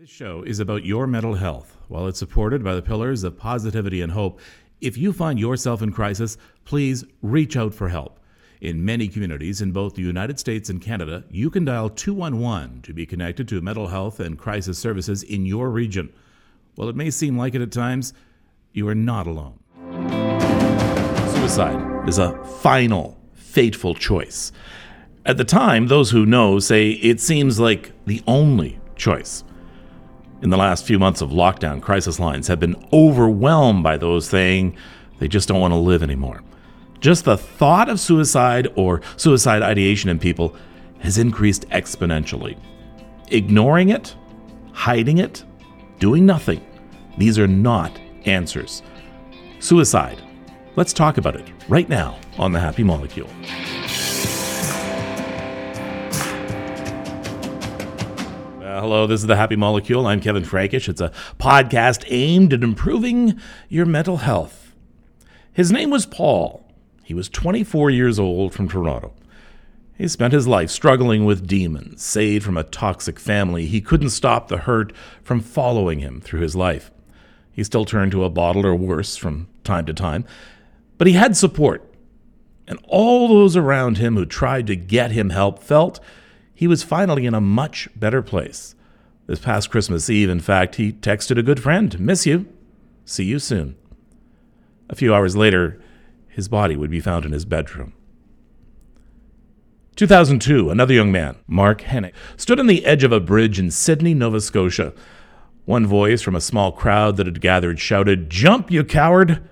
This show is about your mental health. While it's supported by the pillars of positivity and hope, if you find yourself in crisis, please reach out for help. In many communities in both the United States and Canada, you can dial 211 to be connected to mental health and crisis services in your region. While it may seem like it at times, you are not alone. Suicide is a final, fateful choice. At the time, those who know say it seems like the only choice. In the last few months of lockdown, crisis lines have been overwhelmed by those saying they just don't want to live anymore. Just the thought of suicide or suicide ideation in people has increased exponentially. Ignoring it, hiding it, doing nothing, these are not answers. Suicide. Let's talk about it right now on The Happy Molecule. Hello, this is The Happy Molecule. I'm Kevin Frankish. It's a podcast aimed at improving your mental health. His name was Paul. He was 24 years old from Toronto. He spent his life struggling with demons, saved from a toxic family. He couldn't stop the hurt from following him through his life. He still turned to a bottle or worse from time to time, but he had support. And all those around him who tried to get him help felt he was finally in a much better place. This past Christmas Eve, in fact, he texted a good friend, Miss you. See you soon. A few hours later, his body would be found in his bedroom. 2002, another young man, Mark Henick, stood on the edge of a bridge in Sydney, Nova Scotia. One voice from a small crowd that had gathered shouted, Jump, you coward!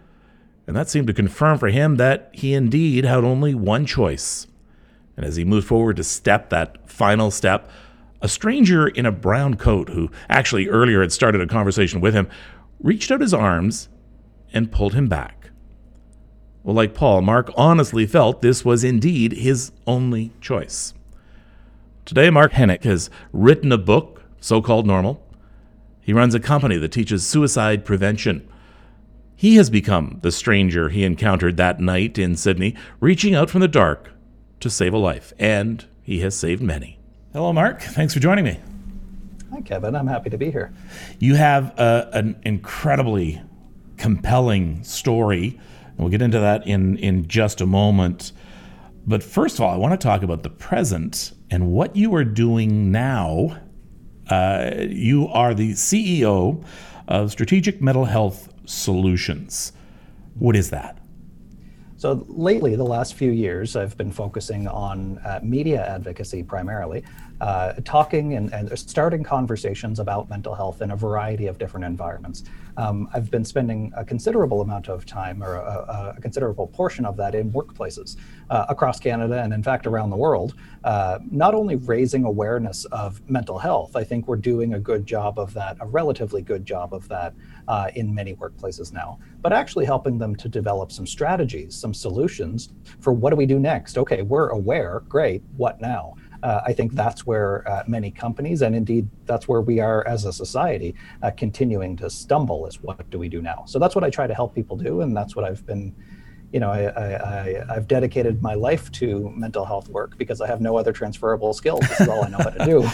And that seemed to confirm for him that he indeed had only one choice and as he moved forward to step that final step, a stranger in a brown coat, who actually earlier had started a conversation with him, reached out his arms and pulled him back. Well, like Paul, Mark honestly felt this was indeed his only choice. Today, Mark Henick has written a book, So Called Normal. He runs a company that teaches suicide prevention. He has become the stranger he encountered that night in Sydney, reaching out from the dark to save a life, and he has saved many. Hello, Mark. Thanks for joining me. Hi, Kevin. I'm happy to be here. You have a, an incredibly compelling story, and we'll get into that in, in just a moment. But first of all, I want to talk about the present and what you are doing now. Uh, you are the CEO of Strategic Mental Health Solutions. What is that? So lately, the last few years, I've been focusing on uh, media advocacy primarily, uh, talking and, and, starting conversations about mental health in a variety of different environments. Um, I've been spending a considerable amount of time, or a, a considerable portion of that, in workplaces uh, across Canada and, in fact, around the world. Uh, not only raising awareness of mental health, I think we're doing a good job of that, a relatively good job of that uh, in many workplaces now, but actually helping them to develop some strategies, some solutions for what do we do next? Okay, we're aware, great, what now? uh, I think that's where uh, many companies, and indeed that's where we are as a society, uh, continuing to stumble is what do we do now? So that's what I try to help people do, and that's what I've been, you know, I, I, I, have dedicated my life to mental health work because I have no other transferable skills. This is all I know how to do.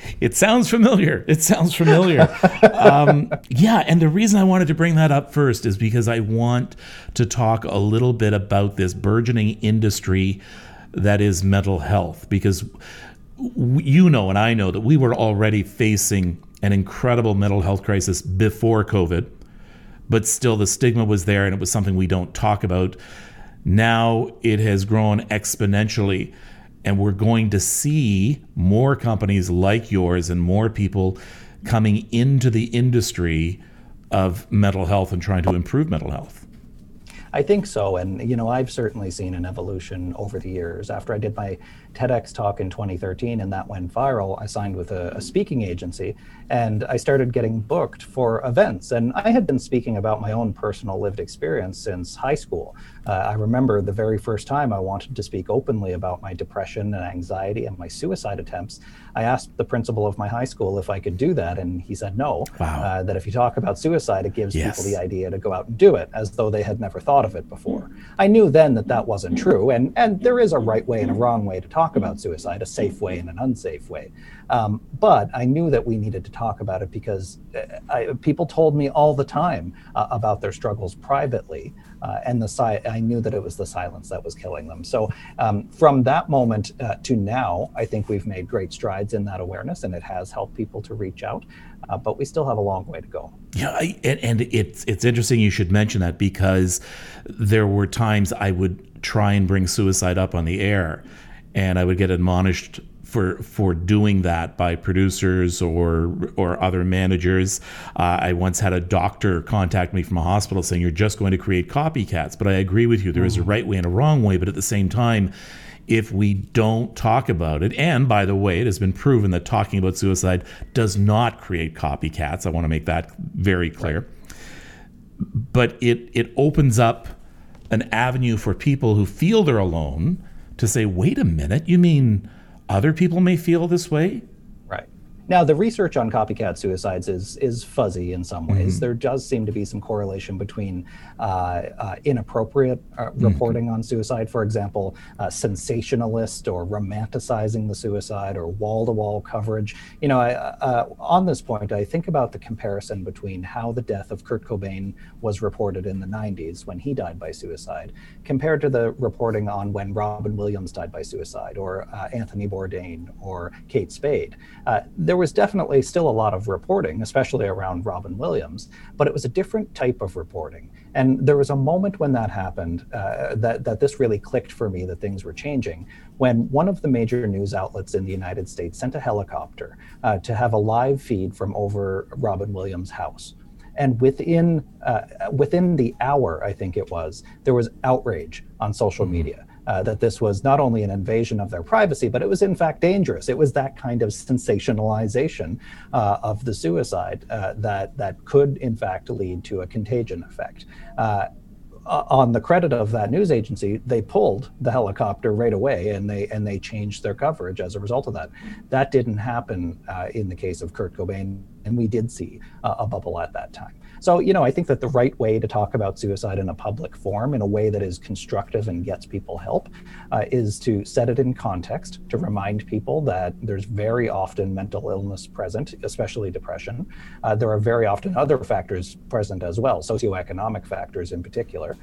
it sounds familiar. It sounds familiar. um, yeah, and the reason I wanted to bring that up first is because I want to talk a little bit about this burgeoning industry that is mental health because you know and I know that we were already facing an incredible mental health crisis before COVID, but still the stigma was there and it was something we don't talk about. Now it has grown exponentially, and we're going to see more companies like yours and more people coming into the industry of mental health and trying to improve mental health. I think so. And, you know, I've certainly seen an evolution over the years. After I did my TEDx talk in 2013 and that went viral, I signed with a, a speaking agency and I started getting booked for events. And I had been speaking about my own personal lived experience since high school. Uh, I remember the very first time I wanted to speak openly about my depression and anxiety and my suicide attempts. I asked the principal of my high school if I could do that, and he said no. Wow. Uh, that if you talk about suicide, it gives yes. people the idea to go out and do it, as though they had never thought of it before. I knew then that that wasn't true, and and there is a right way and a wrong way to talk talk about suicide, a safe way and an unsafe way. Um, but I knew that we needed to talk about it because uh, I, people told me all the time uh, about their struggles privately, uh, and the si- I knew that it was the silence that was killing them. So um, from that moment uh, to now, I think we've made great strides in that awareness, and it has helped people to reach out. Uh, but we still have a long way to go. Yeah, I, and, and it's it's interesting you should mention that because there were times I would try and bring suicide up on the air, and I would get admonished for for doing that by producers or or other managers. Uh, I once had a doctor contact me from a hospital saying you're just going to create copycats. But I agree with you. There is a mm. right way and a wrong way. But at the same time, if we don't talk about it, and by the way, it has been proven that talking about suicide does not create copycats. I want to make that very clear. But it it opens up an avenue for people who feel they're alone to say, wait a minute, you mean other people may feel this way? Now, the research on copycat suicides is is fuzzy in some ways. Mm-hmm. There does seem to be some correlation between uh, uh, inappropriate uh, mm-hmm. reporting mm-hmm. on suicide, for example, uh, sensationalist or romanticizing the suicide or wall to wall coverage. You know, I, uh, on this point, I think about the comparison between how the death of Kurt Cobain was reported in the 90s when he died by suicide, compared to the reporting on when Robin Williams died by suicide or uh, Anthony Bourdain or Kate Spade. there there was definitely still a lot of reporting, especially around Robin Williams, but it was a different type of reporting. And there was a moment when that happened uh, that, that this really clicked for me that things were changing when one of the major news outlets in the United States sent a helicopter uh, to have a live feed from over Robin Williams' house. And within uh, within the hour, I think it was, there was outrage on social mm-hmm. media uh, that this was not only an invasion of their privacy, but it was in fact dangerous. It was that kind of sensationalization uh, of the suicide uh, that that could in fact lead to a contagion effect. Uh, on the credit of that news agency, they pulled the helicopter right away, and they and they changed their coverage as a result of that. That didn't happen uh, in the case of Kurt Cobain, and we did see a bubble at that time. So, you know, I think that the right way to talk about suicide in a public forum, in a way that is constructive and gets people help, uh, is to set it in context, to remind people that there's very often mental illness present, especially depression. Uh, there are very often other factors present as well, socioeconomic factors in particular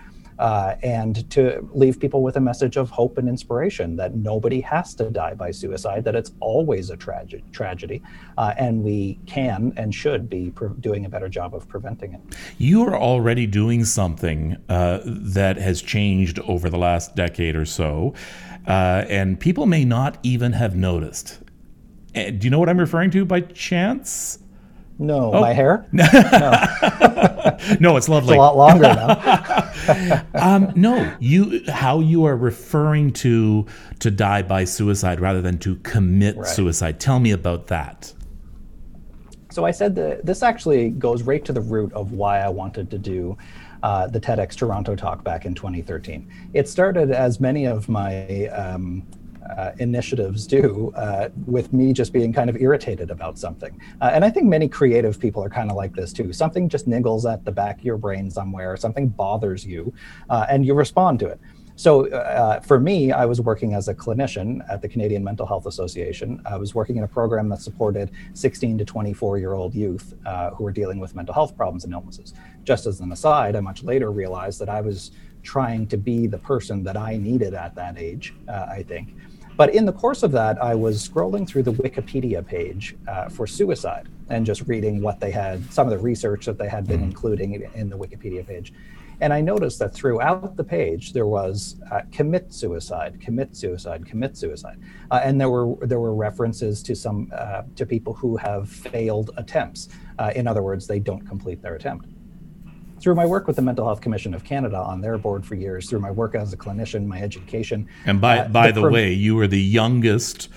uh, and to leave people with a message of hope and inspiration that nobody has to die by suicide, that it's always a trage- tragedy, uh, and we can and should be pre- doing a better job of preventing it. You are already doing something uh, that has changed over the last decade or so, uh, and people may not even have noticed. Eh, do you know what I'm referring to by chance? No, oh. my hair? no. no, it's lovely. It's a lot longer now. um, no, you how you are referring to to die by suicide rather than to commit right. suicide. Tell me about that. So I said that this actually goes right to the root of why I wanted to do uh, the TEDx Toronto talk back in 2013. It started as many of my um, uh, initiatives do uh, with me just being kind of irritated about something. Uh, and I think many creative people are kind of like this too. Something just niggles at the back of your brain somewhere, something bothers you, uh, and you respond to it. So uh, for me, I was working as a clinician at the Canadian Mental Health Association. I was working in a program that supported 16 to 24 year old youth who were dealing with mental health problems and illnesses. Just as an aside, I much later realized that I was trying to be the person that I needed at that age, I think. But in the course of that, I was scrolling through the Wikipedia page uh, for suicide and just reading what they had, some of the research that they had been mm-hmm. including in the Wikipedia page. And I noticed that throughout the page there was uh, commit suicide, commit suicide, commit suicide, uh, and there were there were references to some uh, to people who have failed attempts. Uh, in other words, they don't complete their attempt through my work with the Mental Health Commission of Canada on their board for years, through my work as a clinician, my education. And by, uh, by the, the way, you were the youngest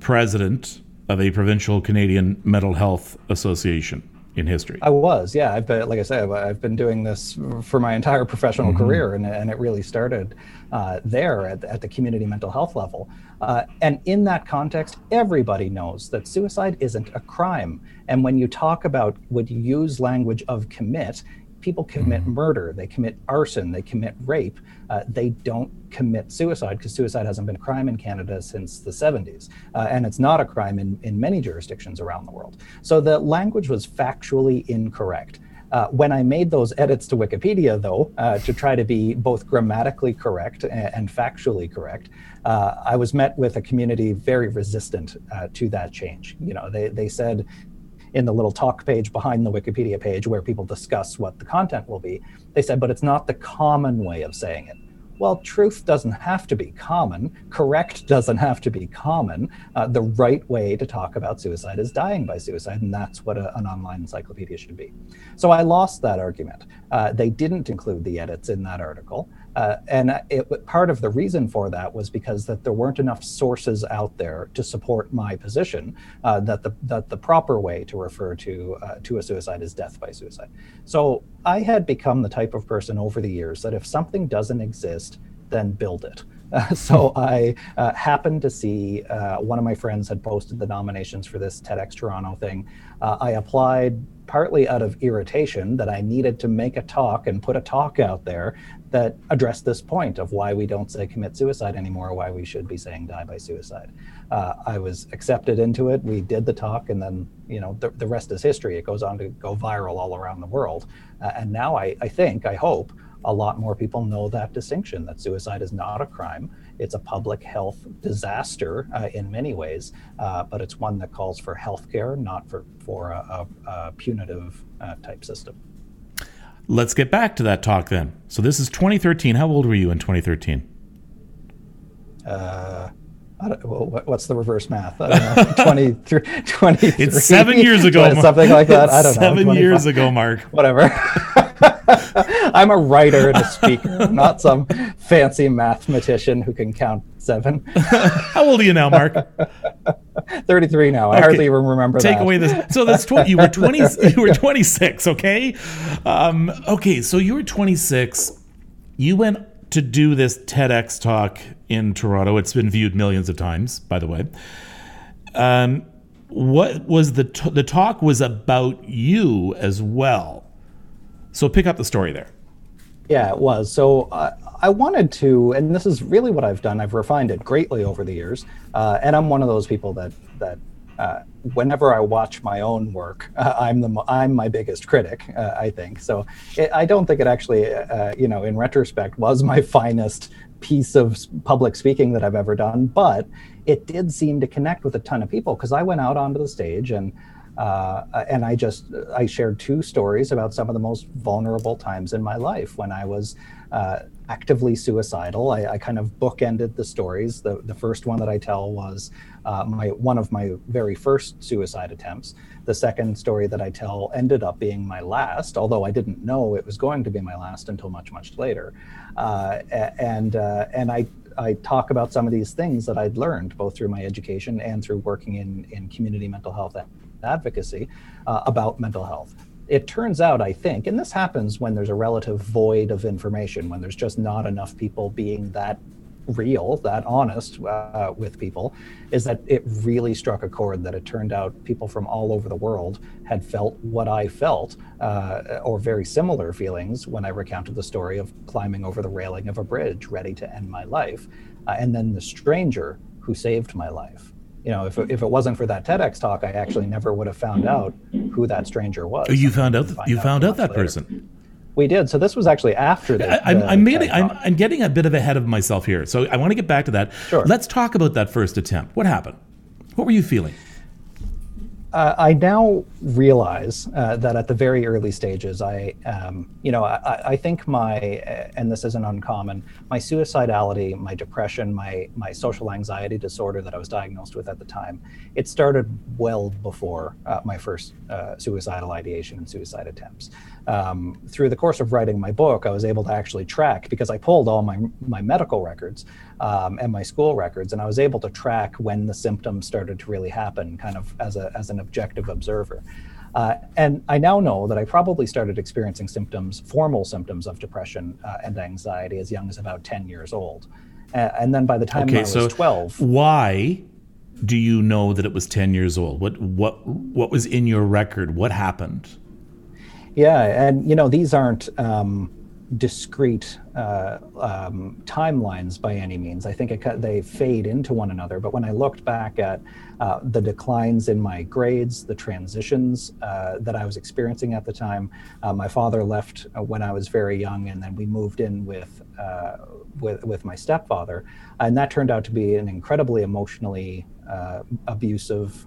president of a provincial Canadian mental health association in history. I was, yeah. I've been, like I said, I've been doing this for my entire professional mm-hmm. career, and, and it really started uh, there at, at the community mental health level. Uh, and in that context, everybody knows that suicide isn't a crime. And when you talk about, would you use language of commit, people commit murder, they commit arson, they commit rape. Uh, they don't commit suicide because suicide hasn't been a crime in Canada since the 70s. Uh, and it's not a crime in, in many jurisdictions around the world. So the language was factually incorrect. Uh, when I made those edits to Wikipedia, though, uh, to try to be both grammatically correct and, and factually correct, uh, I was met with a community very resistant uh, to that change. You know, they, they said in the little talk page behind the Wikipedia page where people discuss what the content will be, they said, but it's not the common way of saying it. Well, truth doesn't have to be common. Correct doesn't have to be common. Uh, the right way to talk about suicide is dying by suicide, and that's what a, an online encyclopedia should be. So I lost that argument. Uh, they didn't include the edits in that article. Uh, and it, part of the reason for that was because that there weren't enough sources out there to support my position uh, that the that the proper way to refer to uh, to a suicide is death by suicide. So I had become the type of person over the years that if something doesn't exist, then build it. Uh, so I uh, happened to see uh, one of my friends had posted the nominations for this TEDx Toronto thing. Uh, I applied partly out of irritation that I needed to make a talk and put a talk out there that addressed this point of why we don't say commit suicide anymore, why we should be saying die by suicide. Uh, I was accepted into it. We did the talk, and then you know the, the rest is history. It goes on to go viral all around the world, uh, and now I, I think, I hope a lot more people know that distinction that suicide is not a crime. It's a public health disaster uh, in many ways, uh, but it's one that calls for health care, not for, for a, a, a punitive uh, type system. Let's get back to that talk then. So this is 2013. How old were you in 2013? Uh, well, what's the reverse math? I don't know. 23, 23 It's seven years ago. something like that. I don't know. Seven years ago, Mark. Whatever. I'm a writer and a speaker, not some fancy mathematician who can count seven. How old are you now, Mark? 33 now. I okay. hardly even remember Take that. away this. So that's 20. You were 20. You were 26. Okay. Um, okay. So you were 26. You went to do this TEDx talk in Toronto. It's been viewed millions of times, by the way. Um, what was the t- the talk was about you as well so pick up the story there. Yeah, it was. So uh, I wanted to, and this is really what I've done. I've refined it greatly over the years, uh, and I'm one of those people that that uh, whenever I watch my own work, uh, I'm the I'm my biggest critic. Uh, I think so. It, I don't think it actually, uh, you know, in retrospect, was my finest piece of public speaking that I've ever done, but it did seem to connect with a ton of people because I went out onto the stage and uh, and I just I shared two stories about some of the most vulnerable times in my life when I was uh, actively suicidal. I, I, kind of bookended the stories. The the first one that I tell was uh, my one of my very first suicide attempts. The second story that I tell ended up being my last, although I didn't know it was going to be my last until much much later. Uh, and uh, and I I talk about some of these things that I'd learned both through my education and through working in, in community mental health advocacy uh, about mental health. It turns out, I think, and this happens when there's a relative void of information, when there's just not enough people being that real, that honest uh, with people, is that it really struck a chord that it turned out people from all over the world had felt what I felt, uh, or very similar feelings when I recounted the story of climbing over the railing of a bridge ready to end my life. Uh, and then the stranger who saved my life you know, if it, if it wasn't for that TEDx talk, I actually never would have found out who that stranger was. Oh, you found out. you out found out that later. person. We did. So this was actually after that. I'm, I'm, I'm, I'm, getting a bit of ahead of myself here. So I want to get back to that. Sure. Let's talk about that first attempt. What happened? What were you feeling? Uh, I now realize uh, that at the very early stages, I, um, you know, I, I, think my, and this isn't uncommon, my suicidality, my depression, my my social anxiety disorder that I was diagnosed with at the time, it started well before uh, my first uh, suicidal ideation and suicide attempts. Um, through the course of writing my book, I was able to actually track because I pulled all my my medical records um, and my school records, and I was able to track when the symptoms started to really happen, kind of as a as an objective observer. Uh, and I now know that I probably started experiencing symptoms, formal symptoms of depression uh, and anxiety, as young as about 10 years old. Uh, and then by the time okay, I was so 12, why do you know that it was 10 years old? What what what was in your record? What happened? Yeah, and you know these aren't um, discrete uh, um, timelines by any means. I think it, they fade into one another. But when I looked back at uh, the declines in my grades, the transitions uh, that I was experiencing at the time, uh, my father left uh, when I was very young, and then we moved in with uh, with with my stepfather, and that turned out to be an incredibly emotionally abusive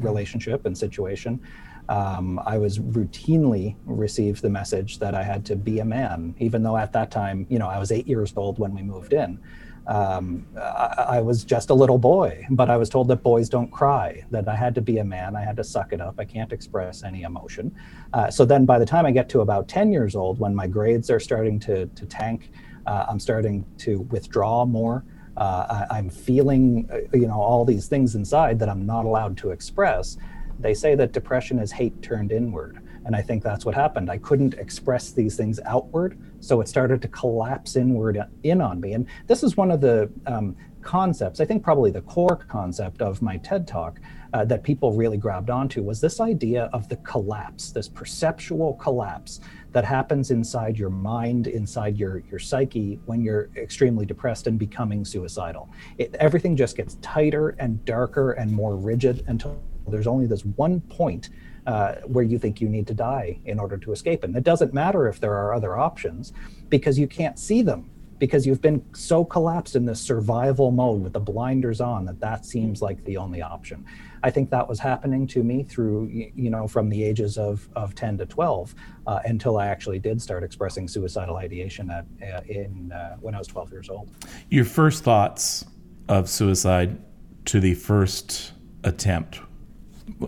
relationship and situation um, I was routinely received the message that I had to be a man, even though at that time, you know, I was eight years old when we moved in. Um, I, I, was just a little boy, but I was told that boys don't cry, that I had to be a man, I had to suck it up, I can't express any emotion. Uh, so then by the time I get to about 10 years old, when my grades are starting to, to tank, uh, I'm starting to withdraw more. Uh, I, am feeling, uh, you know, all these things inside that I'm not allowed to express they say that depression is hate turned inward. And I think that's what happened. I couldn't express these things outward, so it started to collapse inward in on me. And this is one of the um, concepts, I think probably the core concept of my TED talk uh, that people really grabbed onto was this idea of the collapse, this perceptual collapse that happens inside your mind, inside your, your psyche when you're extremely depressed and becoming suicidal. It, everything just gets tighter and darker and more rigid until there's only this one point uh, where you think you need to die in order to escape. And it doesn't matter if there are other options because you can't see them because you've been so collapsed in this survival mode with the blinders on that that seems like the only option. I think that was happening to me through, you know, from the ages of, of 10 to 12 uh, until I actually did start expressing suicidal ideation at, uh, in, uh, when I was 12 years old. Your first thoughts of suicide to the first attempt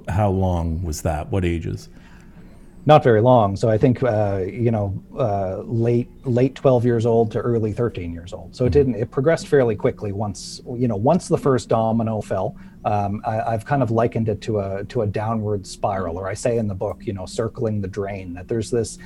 how long was that? What ages? Not very long. So I think uh, you know uh, late late 12 years old to early 13 years old. So it mm-hmm. didn't. It progressed fairly quickly once you know once the first domino fell. Um, I, have kind of likened it to a to a downward spiral, or I say in the book, you know, circling the drain. That there's this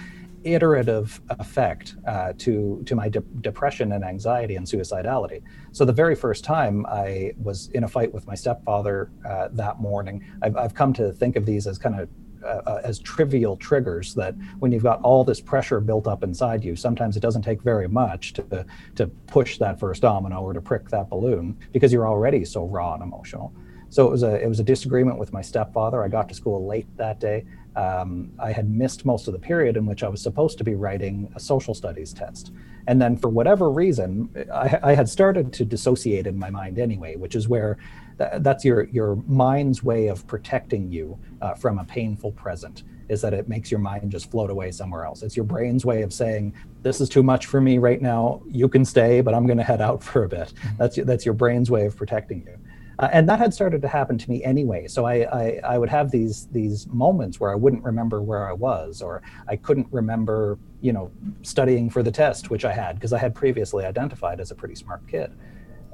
iterative effect uh, to to my de- depression and anxiety and suicidality. So the very first time I was in a fight with my stepfather uh, that morning, I've, I've come to think of these as kind of uh, uh, as trivial triggers that when you've got all this pressure built up inside you, sometimes it doesn't take very much to to push that first domino or to prick that balloon because you're already so raw and emotional. So it was a it was a disagreement with my stepfather. I got to school late that day um, I had missed most of the period in which I was supposed to be writing a social studies test. And then, for whatever reason, I, I had started to dissociate in my mind anyway, which is where th- that's your, your mind's way of protecting you uh, from a painful present, is that it makes your mind just float away somewhere else. It's your brain's way of saying, This is too much for me right now. You can stay, but I'm going to head out for a bit. Mm-hmm. That's, that's your brain's way of protecting you. Uh, and that had started to happen to me anyway. So I, I, I, would have these these moments where I wouldn't remember where I was, or I couldn't remember, you know, studying for the test, which I had because I had previously identified as a pretty smart kid.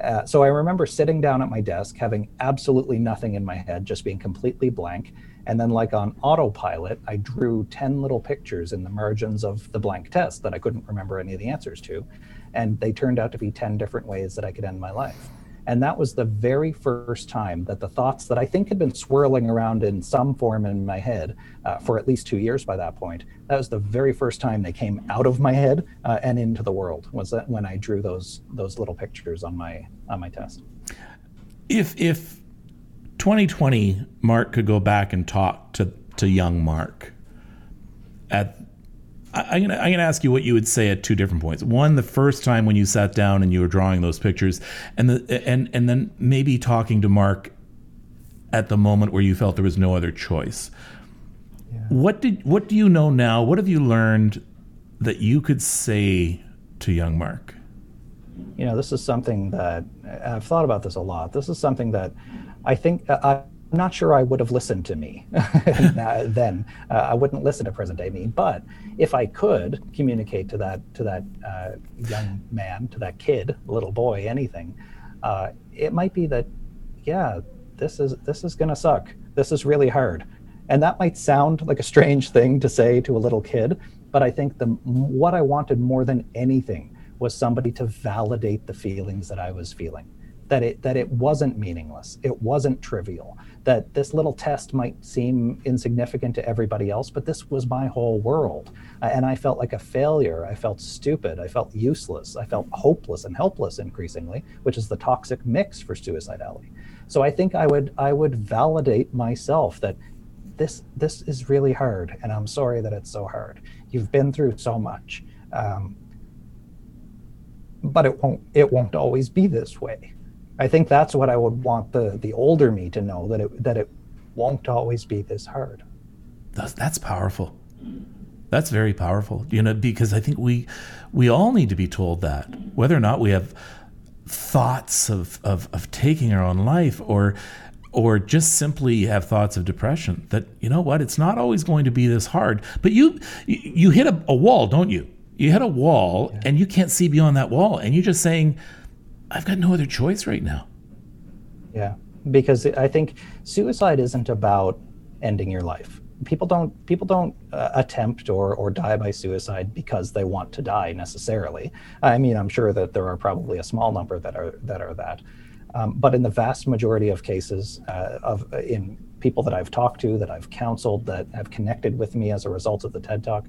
Uh, so I remember sitting down at my desk, having absolutely nothing in my head, just being completely blank. And then, like on autopilot, I drew 10 little pictures in the margins of the blank test that I couldn't remember any of the answers to. And they turned out to be 10 different ways that I could end my life. And that was the very first time that the thoughts that I think had been swirling around in some form in my head uh, for at least two years by that point, that was the very first time they came out of my head uh, and into the world. Was that when I drew those those little pictures on my on my test? If if 2020 Mark could go back and talk to to young Mark at I'm gonna I'm gonna ask you what you would say at two different points. One, the first time when you sat down and you were drawing those pictures, and the and and then maybe talking to Mark at the moment where you felt there was no other choice. Yeah. What did what do you know now? What have you learned that you could say to young Mark? You know, this is something that I've thought about this a lot. This is something that I think I I'm not sure I would have listened to me then. Uh, I wouldn't listen to present day me. But if I could communicate to that to that uh, young man, to that kid, little boy, anything, uh, it might be that, yeah, this is this is gonna suck. This is really hard, and that might sound like a strange thing to say to a little kid. But I think the what I wanted more than anything was somebody to validate the feelings that I was feeling that it that it wasn't meaningless it wasn't trivial that this little test might seem insignificant to everybody else, but this was my whole world. Uh, and I felt like a failure. I felt stupid. I felt useless. I felt hopeless and helpless increasingly, which is the toxic mix for suicidality. So I think I would I would validate myself that this this is really hard, and I'm sorry that it's so hard. You've been through so much. Um, but it won't it won't always be this way. I think that's what I would want the the older me to know that it that it won't always be this hard. That's, that's powerful. That's very powerful. You know, because I think we we all need to be told that whether or not we have thoughts of of, of taking our own life or or just simply have thoughts of depression that you know what it's not always going to be this hard but you you hit a, a wall don't you you hit a wall yeah. and you can't see beyond that wall and you're just saying I've got no other choice right now. Yeah, because I think suicide isn't about ending your life. People don't people don't uh, attempt or or die by suicide because they want to die necessarily. I mean, I'm sure that there are probably a small number that are that are that, um, but in the vast majority of cases, uh, of uh, in people that I've talked to, that I've counseled, that have connected with me as a result of the TED Talk,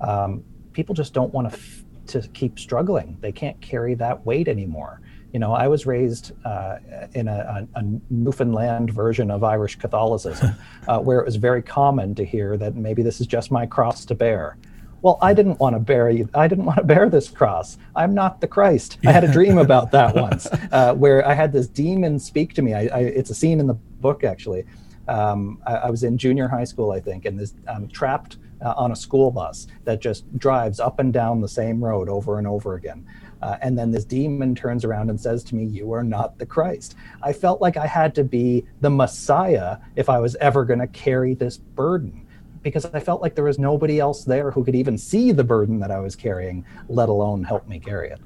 um, people just don't want to f- to keep struggling. They can't carry that weight anymore you know, I was raised uh, in a, a, Newfoundland version of Irish Catholicism, uh, where it was very common to hear that maybe this is just my cross to bear. Well, I didn't want to bear. I didn't want to bear this cross. I'm not the Christ. I had a dream about that once, uh, where I had this demon speak to me. I, I, it's a scene in the book actually. Um, I, I, was in junior high school, I think, and this I'm trapped uh, on a school bus that just drives up and down the same road over and over again. Uh, and then this demon turns around and says to me, You are not the Christ. I felt like I had to be the Messiah if I was ever going to carry this burden because I felt like there was nobody else there who could even see the burden that I was carrying, let alone help me carry it.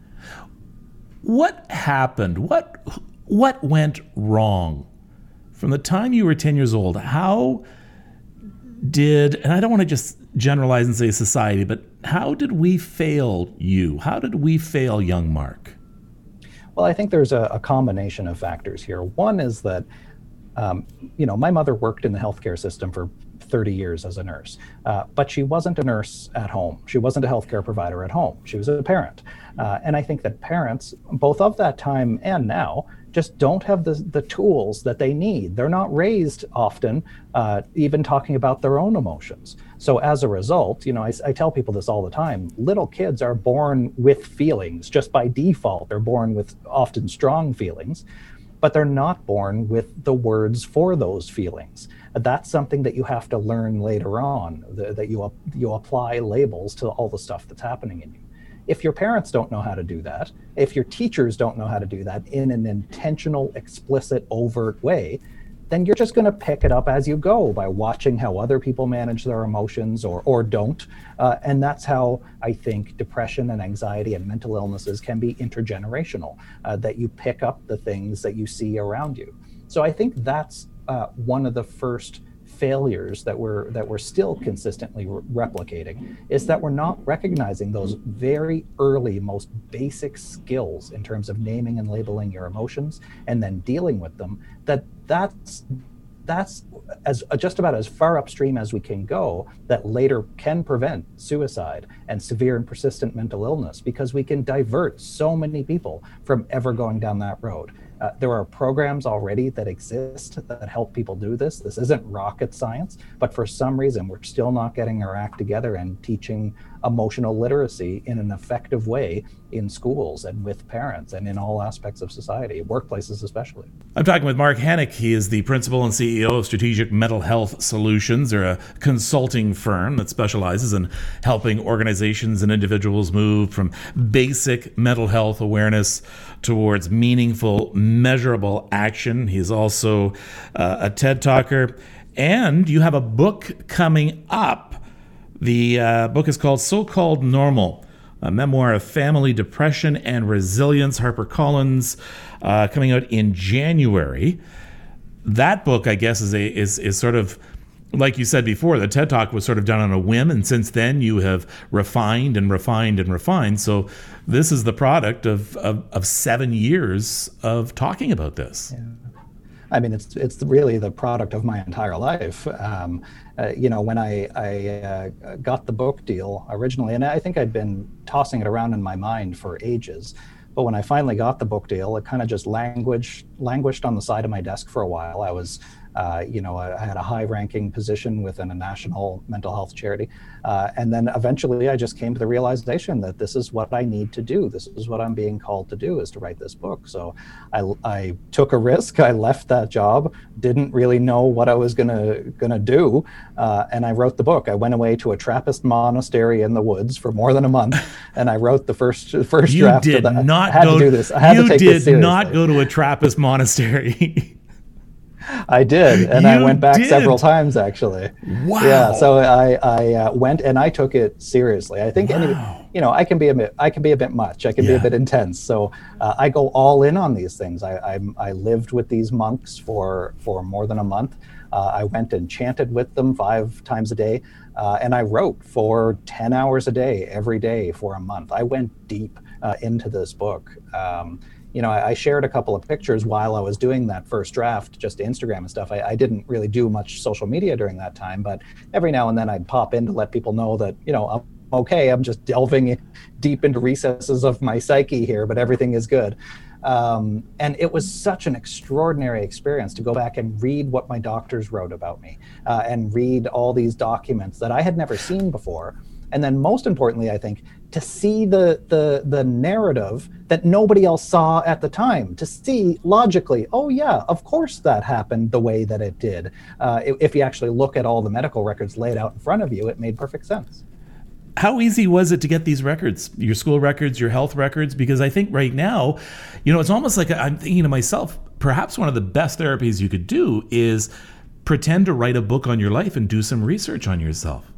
What happened? What what went wrong? From the time you were 10 years old, how did and I don't want to just generalize and say society, but how did we fail you? How did we fail young Mark? Well, I think there's a, a combination of factors here. One is that, um, you know, my mother worked in the healthcare system for 30 years as a nurse, uh, but she wasn't a nurse at home. She wasn't a healthcare provider at home. She was a parent. Uh, and I think that parents, both of that time and now, just don't have the, the tools that they need. They're not raised often, uh, even talking about their own emotions. So as a result, you know, I, I, tell people this all the time. Little kids are born with feelings just by default. They're born with often strong feelings, but they're not born with the words for those feelings. That's something that you have to learn later on. The, that you you apply labels to all the stuff that's happening in you. If your parents don't know how to do that, if your teachers don't know how to do that in an intentional, explicit, overt way, then you're just going to pick it up as you go by watching how other people manage their emotions or, or don't. Uh, and that's how I think depression and anxiety and mental illnesses can be intergenerational, uh, that you pick up the things that you see around you. So I think that's uh, one of the first failures that we're that we're still consistently re- replicating is that we're not recognizing those very early most basic skills in terms of naming and labeling your emotions and then dealing with them that that's that's as uh, just about as far upstream as we can go that later can prevent suicide and severe and persistent mental illness because we can divert so many people from ever going down that road uh, there are programs already that exist that help people do this. This isn't rocket science, but for some reason, we're still not getting our act together and teaching emotional literacy in an effective way in schools and with parents and in all aspects of society, workplaces especially. I'm talking with Mark Henick. He is the principal and CEO of Strategic Mental Health Solutions. They're a consulting firm that specializes in helping organizations and individuals move from basic mental health awareness towards meaningful, measurable action. He's also uh, a TED Talker. And you have a book coming up the uh, book is called So Called Normal, a memoir of family depression and resilience. HarperCollins, uh, coming out in January. That book, I guess, is a is is sort of like you said before. The TED Talk was sort of done on a whim, and since then you have refined and refined and refined. So this is the product of of, of seven years of talking about this. Yeah. I mean, it's it's really the product of my entire life. Um, uh, you know, when I I uh, got the book deal originally, and I think I'd been tossing it around in my mind for ages. But when I finally got the book deal, it kind of just languished languished on the side of my desk for a while. I was uh, you know, I, I, had a high-ranking position within a national mental health charity, uh, and then eventually I just came to the realization that this is what I need to do. This is what I'm being called to do is to write this book. So I, I took a risk. I left that job, didn't really know what I was gonna gonna do, uh, and I wrote the book. I went away to a Trappist monastery in the woods for more than a month, and I wrote the first first you draft. You did not I had go, to do this. I had you to take did not go to a Trappist monastery. I did, and I went back did? several times actually. Wow. Yeah, so I I uh, went and I took it seriously. I think any, Wow. you know I can be a bit I can be a bit much. I can be a bit intense. So uh, I go all in on these things. I I, I lived with these monks for for more than a month. Uh, I went and chanted with them five times a day, uh, and I wrote for ten hours a day every day for a month. I went deep uh, into this book. Um, you know, I, I shared a couple of pictures while I was doing that first draft, just to Instagram and stuff. I, I didn't really do much social media during that time, but every now and then I'd pop in to let people know that, you know, I'm okay. I'm just delving deep into recesses of my psyche here, but everything is good. Um, and it was such an extraordinary experience to go back and read what my doctors wrote about me uh, and read all these documents that I had never seen before. And then, most importantly, I think to see the the the narrative that nobody else saw at the time. To see logically, oh yeah, of course that happened the way that it did. Uh, if, you actually look at all the medical records laid out in front of you, it made perfect sense. How easy was it to get these records, your school records, your health records? Because I think right now, you know, it's almost like I'm thinking to myself, perhaps one of the best therapies you could do is pretend to write a book on your life and do some research on yourself.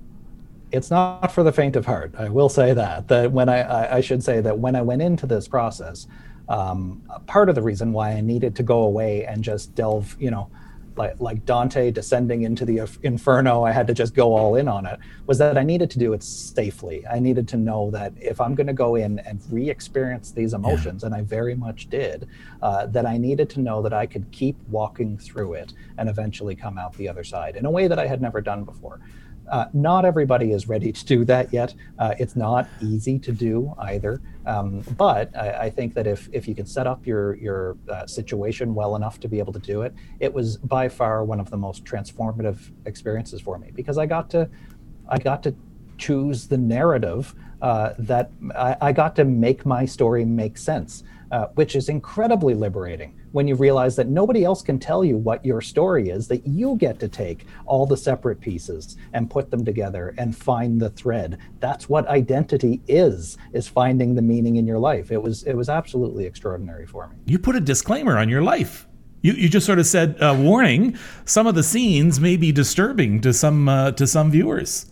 It's not for the faint of heart. I will say that. That when I, I, I should say that when I went into this process, um, part of the reason why I needed to go away and just delve, you know, like like Dante descending into the inferno, I had to just go all in on it. Was that I needed to do it safely. I needed to know that if I'm going to go in and re-experience these emotions, and I very much did, uh, that I needed to know that I could keep walking through it and eventually come out the other side in a way that I had never done before. Uh, not everybody is ready to do that yet. Uh, it's not easy to do either. Um, but I, I, think that if, if you can set up your, your uh, situation well enough to be able to do it, it was by far one of the most transformative experiences for me because I got to, I got to choose the narrative uh, that I, I, got to make my story make sense, uh, which is incredibly liberating when you realize that nobody else can tell you what your story is, that you get to take all the separate pieces and put them together and find the thread. That's what identity is, is finding the meaning in your life. It was it was absolutely extraordinary for me. You put a disclaimer on your life. You, you just sort of said, uh, warning, some of the scenes may be disturbing to some uh, to some viewers.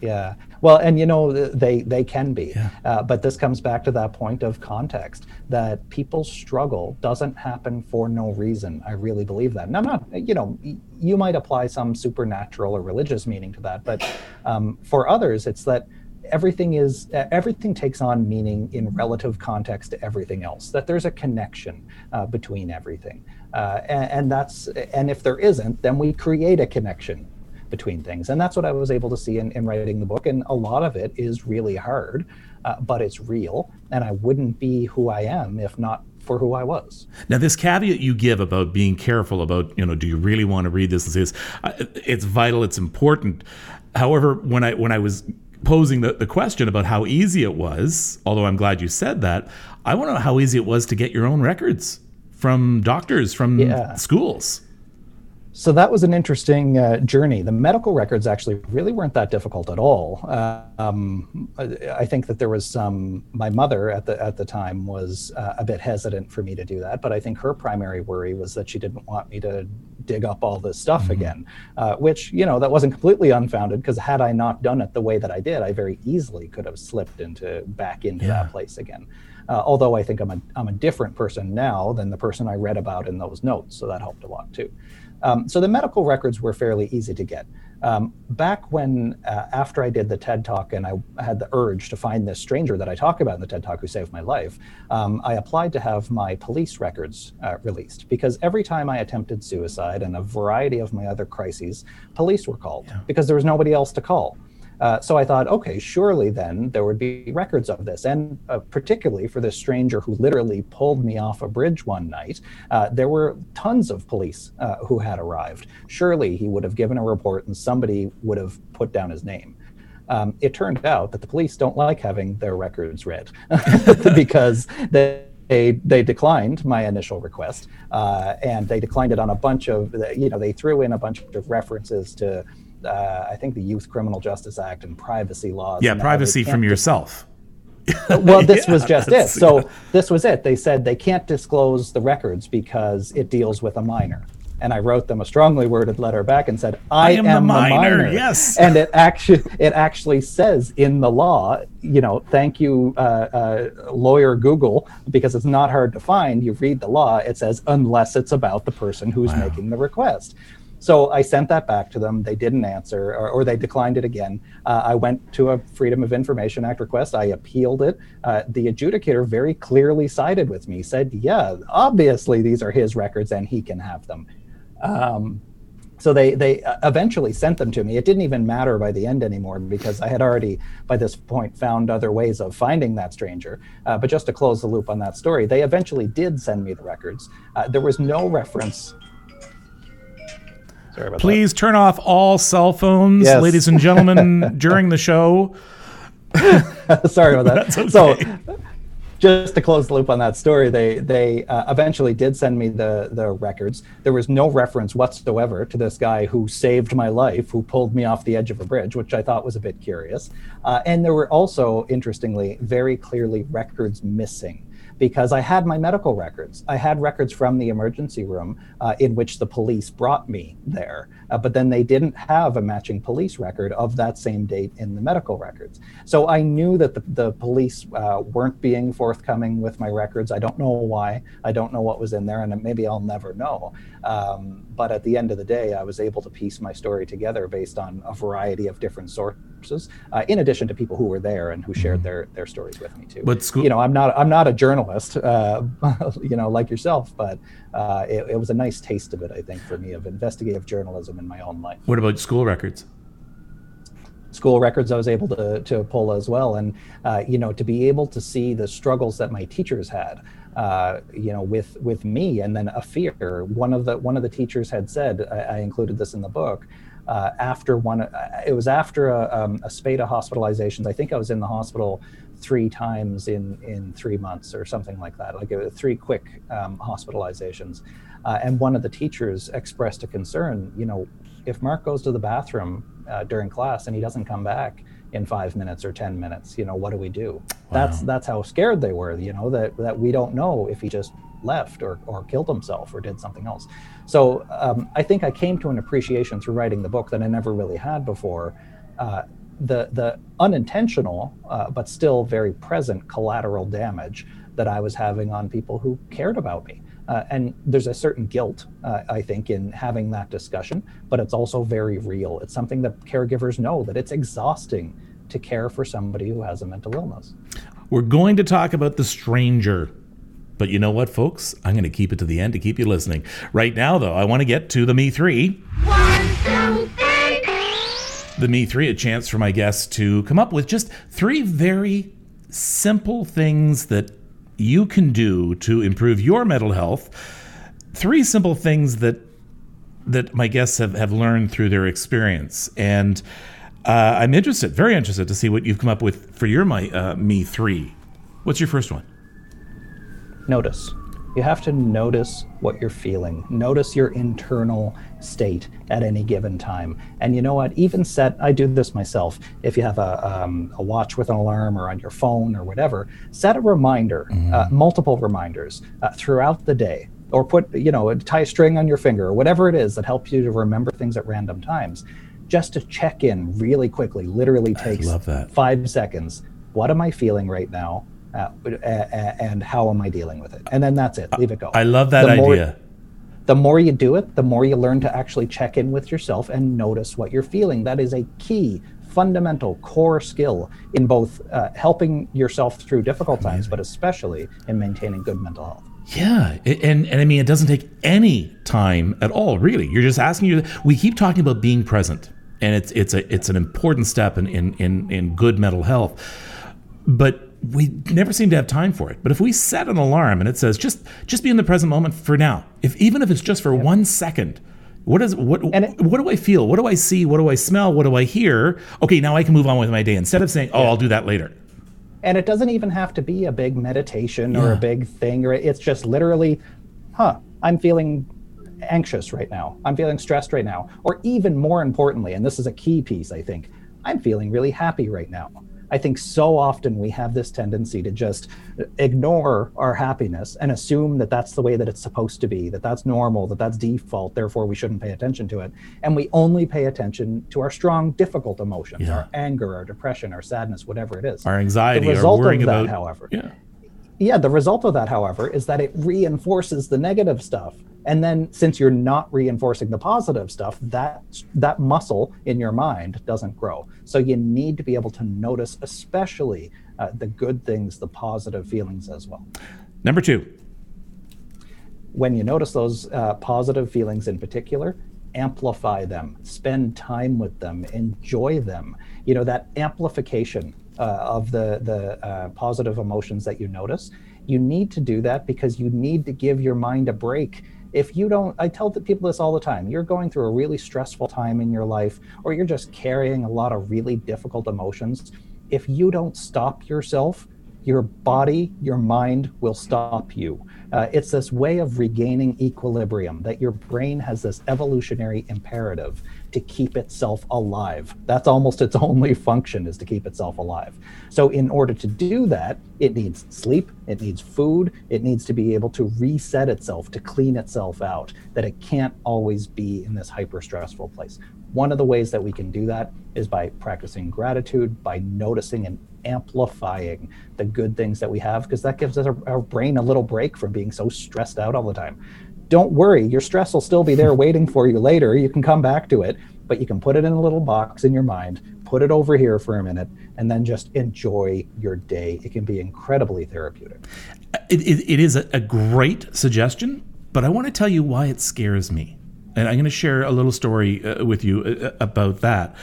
Yeah. Well, and you know they they can be, Yeah. uh, but this comes back to that point of context that people's struggle doesn't happen for no reason. I really believe that. And I'm not, you know, you might apply some supernatural or religious meaning to that, but um, for others, it's that everything is uh, everything takes on meaning in relative context to everything else. That there's a connection uh, between everything, uh, and, and that's and if there isn't, then we create a connection between things. And that's what I was able to see in, in writing the book. And a lot of it is really hard, uh, but it's real. And I wouldn't be who I am if not for who I was. Now, this caveat you give about being careful about, you know, do you really want to read this? Is uh, it's vital, it's important. However, when I when I was posing the, the question about how easy it was, although I'm glad you said that, I want to know how easy it was to get your own records from doctors, from Yeah. schools. So that was an interesting uh, journey. The medical records actually really weren't that difficult at all. Uh, um, I think that there was some. My mother at the at the time was uh, a bit hesitant for me to do that, but I think her primary worry was that she didn't want me to dig up all this stuff again, uh, which you know that wasn't completely unfounded because had I not done it the way that I did, I very easily could have slipped into back into Yeah. that place again. Uh, although I think I'm a I'm a different person now than the person I read about in those notes, so that helped a lot too. Um, so the medical records were fairly easy to get. Um, back when, uh, after I did the TED Talk and I had the urge to find this stranger that I talk about in the TED Talk who saved my life, um, I applied to have my police records uh, released because every time I attempted suicide and a variety of my other crises, police were called yeah. because there was nobody else to call. Uh, so I thought, okay, surely then there would be records of this. And uh, particularly for this stranger who literally pulled me off a bridge one night, uh, there were tons of police uh, who had arrived. Surely he would have given a report and somebody would have put down his name. Um, it turned out that the police don't like having their records read because they they they declined my initial request, uh, and they declined it on a bunch of you know they threw in a bunch of references to uh, I think the Youth Criminal Justice Act and privacy laws. Yeah, privacy from yourself. well, this yeah, was just it. So yeah. this was it. They said they can't disclose the records because it deals with a minor. And I wrote them a strongly worded letter back and said, "I, I am, am, the minor. minor. Yes. And it actually it actually says in the law, you know, thank you, uh, uh, lawyer Google, because it's not hard to find. You read the law, it says unless it's about the person who's wow. making the request. So I sent that back to them. They didn't answer, or, or they declined it again. Uh, I went to a Freedom of Information Act request. I appealed it. Uh, the adjudicator very clearly sided with me, said, "Yeah, obviously these are his records, and he can have them." Um, so they they eventually sent them to me. It didn't even matter by the end anymore because I had already by this point found other ways of finding that stranger. Uh, but just to close the loop on that story, they eventually did send me the records. Uh, there was no reference Sorry about Please that. turn off all cell phones, yes. ladies and gentlemen, during the show. Sorry about that. Okay. So, just to close the loop on that story, they they uh, eventually did send me the the records. There was no reference whatsoever to this guy who saved my life, who pulled me off the edge of a bridge, which I thought was a bit curious. Uh, and there were also, interestingly, very clearly records missing because I had my medical records. I had records from the emergency room uh, in which the police brought me there, uh, but then they didn't have a matching police record of that same date in the medical records. So I knew that the, the police uh, weren't being forthcoming with my records. I don't know why. I don't know what was in there, and maybe I'll never know. Um, but at the end of the day, I was able to piece my story together based on a variety of different sources, uh, in addition to people who were there and who shared mm-hmm. their their stories with me too. But school- you know, I'm not I'm not a journalist, uh, you know, like yourself, but uh, it, it was a nice taste of it, I think, for me of investigative journalism in my own life. What about school records? school records I was able to, to pull as well. And, uh, you know, to be able to see the struggles that my teachers had, uh, you know, with with me, and then a fear. One of the one of the teachers had said, I, I included this in the book. Uh, after one, it was after a, um, a spate of hospitalizations. I think I was in the hospital three times in in three months or something like that. Like uh, three quick um, hospitalizations. Uh, and one of the teachers expressed a concern. You know, if Mark goes to the bathroom uh, during class and he doesn't come back, in five minutes or 10 minutes you know what do we do wow. that's that's how scared they were you know that that we don't know if he just left or, or killed himself or did something else so um, i think i came to an appreciation through writing the book that i never really had before uh, the the unintentional uh, but still very present collateral damage that i was having on people who cared about me uh, and there's a certain guilt, uh, I think, in having that discussion, but it's also very real. It's something that caregivers know that it's exhausting to care for somebody who has a mental illness. We're going to talk about the stranger. But you know what, folks? I'm going to keep it to the end to keep you listening. Right now, though, I want to get to the Me 3. One, two, three. The Me 3, a chance for my guests to come up with just three very simple things that you can do to improve your mental health. Three simple things that that my guests have, have learned through their experience. And uh, I'm interested, very interested to see what you've come up with for your my uh, me three. What's your first one? Notice. You have to notice what you're feeling. Notice your internal state at any given time. And you know what? Even set, I do this myself. If you have a, um, a watch with an alarm or on your phone or whatever, set a reminder, mm-hmm. uh, multiple reminders uh, throughout the day. Or put, you know, tie a string on your finger or whatever it is that helps you to remember things at random times. Just to check in really quickly, literally takes five seconds. What am I feeling right now? Uh, and how am I dealing with it? And then that's it. Leave it go. I love that the idea. The more you do it, the more you learn to actually check in with yourself and notice what you're feeling. That is a key fundamental core skill in both uh, helping yourself through difficult times, but especially in maintaining good mental health. Yeah, and and I mean it doesn't take any time at all, really. You're just asking you. We keep talking about being present, and it's it's a it's an important step in in in, in good mental health, but we never seem to have time for it. But if we set an alarm and it says just just be in the present moment for now, if even if it's just for yep. one second, what is what it, what do I feel? What do I see? What do I smell? What do I hear? Okay, now I can move on with my day instead of saying, "Oh, yeah. I'll do that later." And it doesn't even have to be a big meditation yeah. or a big thing or it's just literally, "Huh, I'm feeling anxious right now. I'm feeling stressed right now." Or even more importantly, and this is a key piece, I think, I'm feeling really happy right now. I think so often we have this tendency to just ignore our happiness and assume that that's the way that it's supposed to be, that that's normal, that that's default, therefore we shouldn't pay attention to it. And we only pay attention to our strong, difficult emotions, yeah. our anger, our depression, our sadness, whatever it is. Our anxiety, the result our worrying of that, about, however, yeah. Yeah, the result of that, however, is that it reinforces the negative stuff. And then since you're not reinforcing the positive stuff that that muscle in your mind doesn't grow. So you need to be able to notice especially uh, the good things the positive feelings as well. Number two. When you notice those uh, positive feelings in particular amplify them spend time with them enjoy them. You know that amplification uh, of the the uh, positive emotions that you notice you need to do that because you need to give your mind a break if you don't, I tell the people this all the time, you're going through a really stressful time in your life, or you're just carrying a lot of really difficult emotions. If you don't stop yourself, your body, your mind will stop you. Uh, it's this way of regaining equilibrium that your brain has this evolutionary imperative to keep itself alive. That's almost its only function is to keep itself alive. So in order to do that, it needs sleep, it needs food, it needs to be able to reset itself, to clean itself out, that it can't always be in this hyper stressful place. One of the ways that we can do that is by practicing gratitude, by noticing and amplifying the good things that we have, because that gives us our, our brain a little break from being so stressed out all the time don't worry, your stress will still be there waiting for you later. You can come back to it, but you can put it in a little box in your mind, put it over here for a minute, and then just enjoy your day. It can be incredibly therapeutic. it, it, it is a, great suggestion, but I want to tell you why it scares me. And I'm going to share a little story uh, with you uh, about that.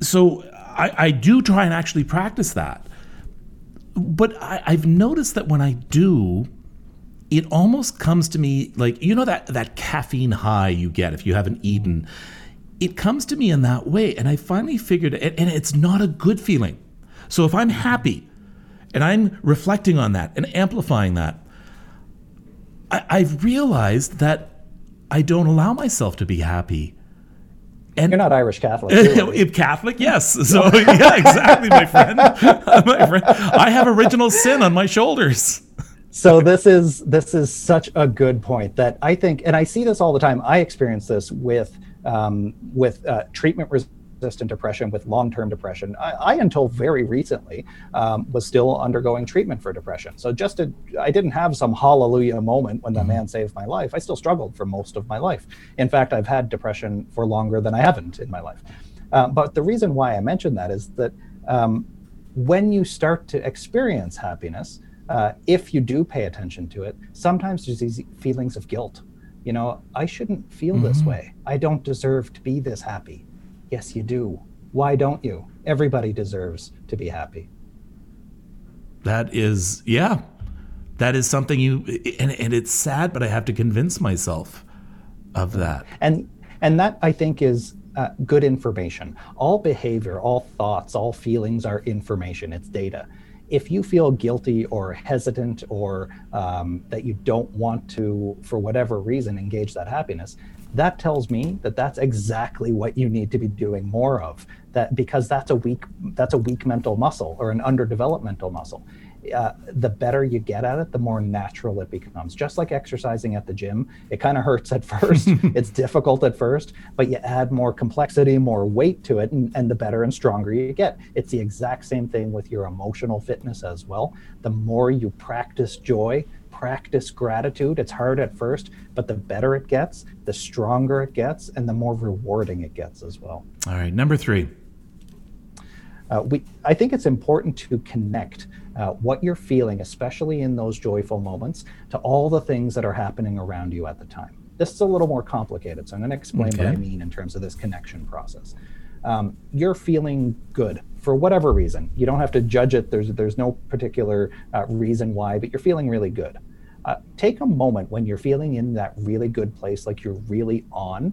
So I, I, do try and actually practice that. But I, I've noticed that when I do, it almost comes to me like you know that that caffeine high you get if you haven't eaten it comes to me in that way and i finally figured it and it's not a good feeling so if i'm happy and i'm reflecting on that and amplifying that I, i've realized that i don't allow myself to be happy and you're not Irish Catholic. Catholic, yes. So yeah, exactly, my friend. my friend. I have original sin on my shoulders so this is this is such a good point that I think, and I see this all the time. I experience this with um, with uh, treatment resistant depression, with long term depression. I, I, until very recently um, was still undergoing treatment for depression. So just to, I didn't have some hallelujah moment when that mm-hmm. man saved my life. I still struggled for most of my life. In fact, I've had depression for longer than I haven't in my life. Uh, but the reason why I mention that is that um, when you start to experience happiness uh, if you do pay attention to it, sometimes there's these feelings of guilt. You know, I shouldn't feel mm-hmm. this way. I don't deserve to be this happy. Yes, you do. Why don't you? Everybody deserves to be happy. That is, yeah, that is something you, and, and it's sad, but I have to convince myself of that. And and that I think is uh, good information. All behavior, all thoughts, all feelings are information. It's data if you feel guilty or hesitant or um, that you don't want to, for whatever reason, engage that happiness, that tells me that that's exactly what you need to be doing more of. That because that's a weak that's a weak mental muscle or an underdeveloped mental muscle. Uh, the better you get at it, the more natural it becomes. Just like exercising at the gym, it kind of hurts at first. it's difficult at first, but you add more complexity, more weight to it, and, and the better and stronger you get. It's the exact same thing with your emotional fitness as well. The more you practice joy, practice gratitude, it's hard at first, but the better it gets, the stronger it gets, and the more rewarding it gets as well. All right, number three. Uh, we, I think it's important to connect uh, what you're feeling, especially in those joyful moments, to all the things that are happening around you at the time. This is a little more complicated, so I'm going to explain okay. what I mean in terms of this connection process. Um, you're feeling good for whatever reason. You don't have to judge it. There's there's no particular uh, reason why, but you're feeling really good. Uh, take a moment when you're feeling in that really good place, like you're really on,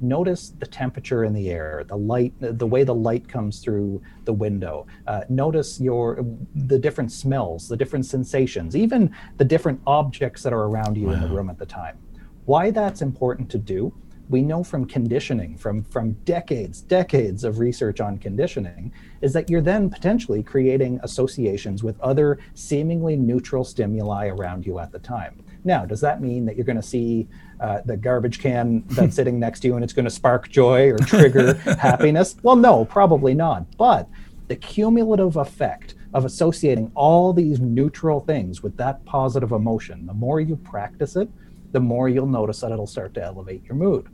notice the temperature in the air, the light, the way the light comes through the window. Uh, notice your the different smells, the different sensations, even the different objects that are around you wow. in the room at the time. Why that's important to do we know from conditioning, from, from decades, decades of research on conditioning, is that you're then potentially creating associations with other seemingly neutral stimuli around you at the time. Now, does that mean that you're going to see uh, the garbage can that's sitting next to you and it's going to spark joy or trigger happiness? Well, no, probably not. But the cumulative effect of associating all these neutral things with that positive emotion, the more you practice it, the more you'll notice that it'll start to elevate your mood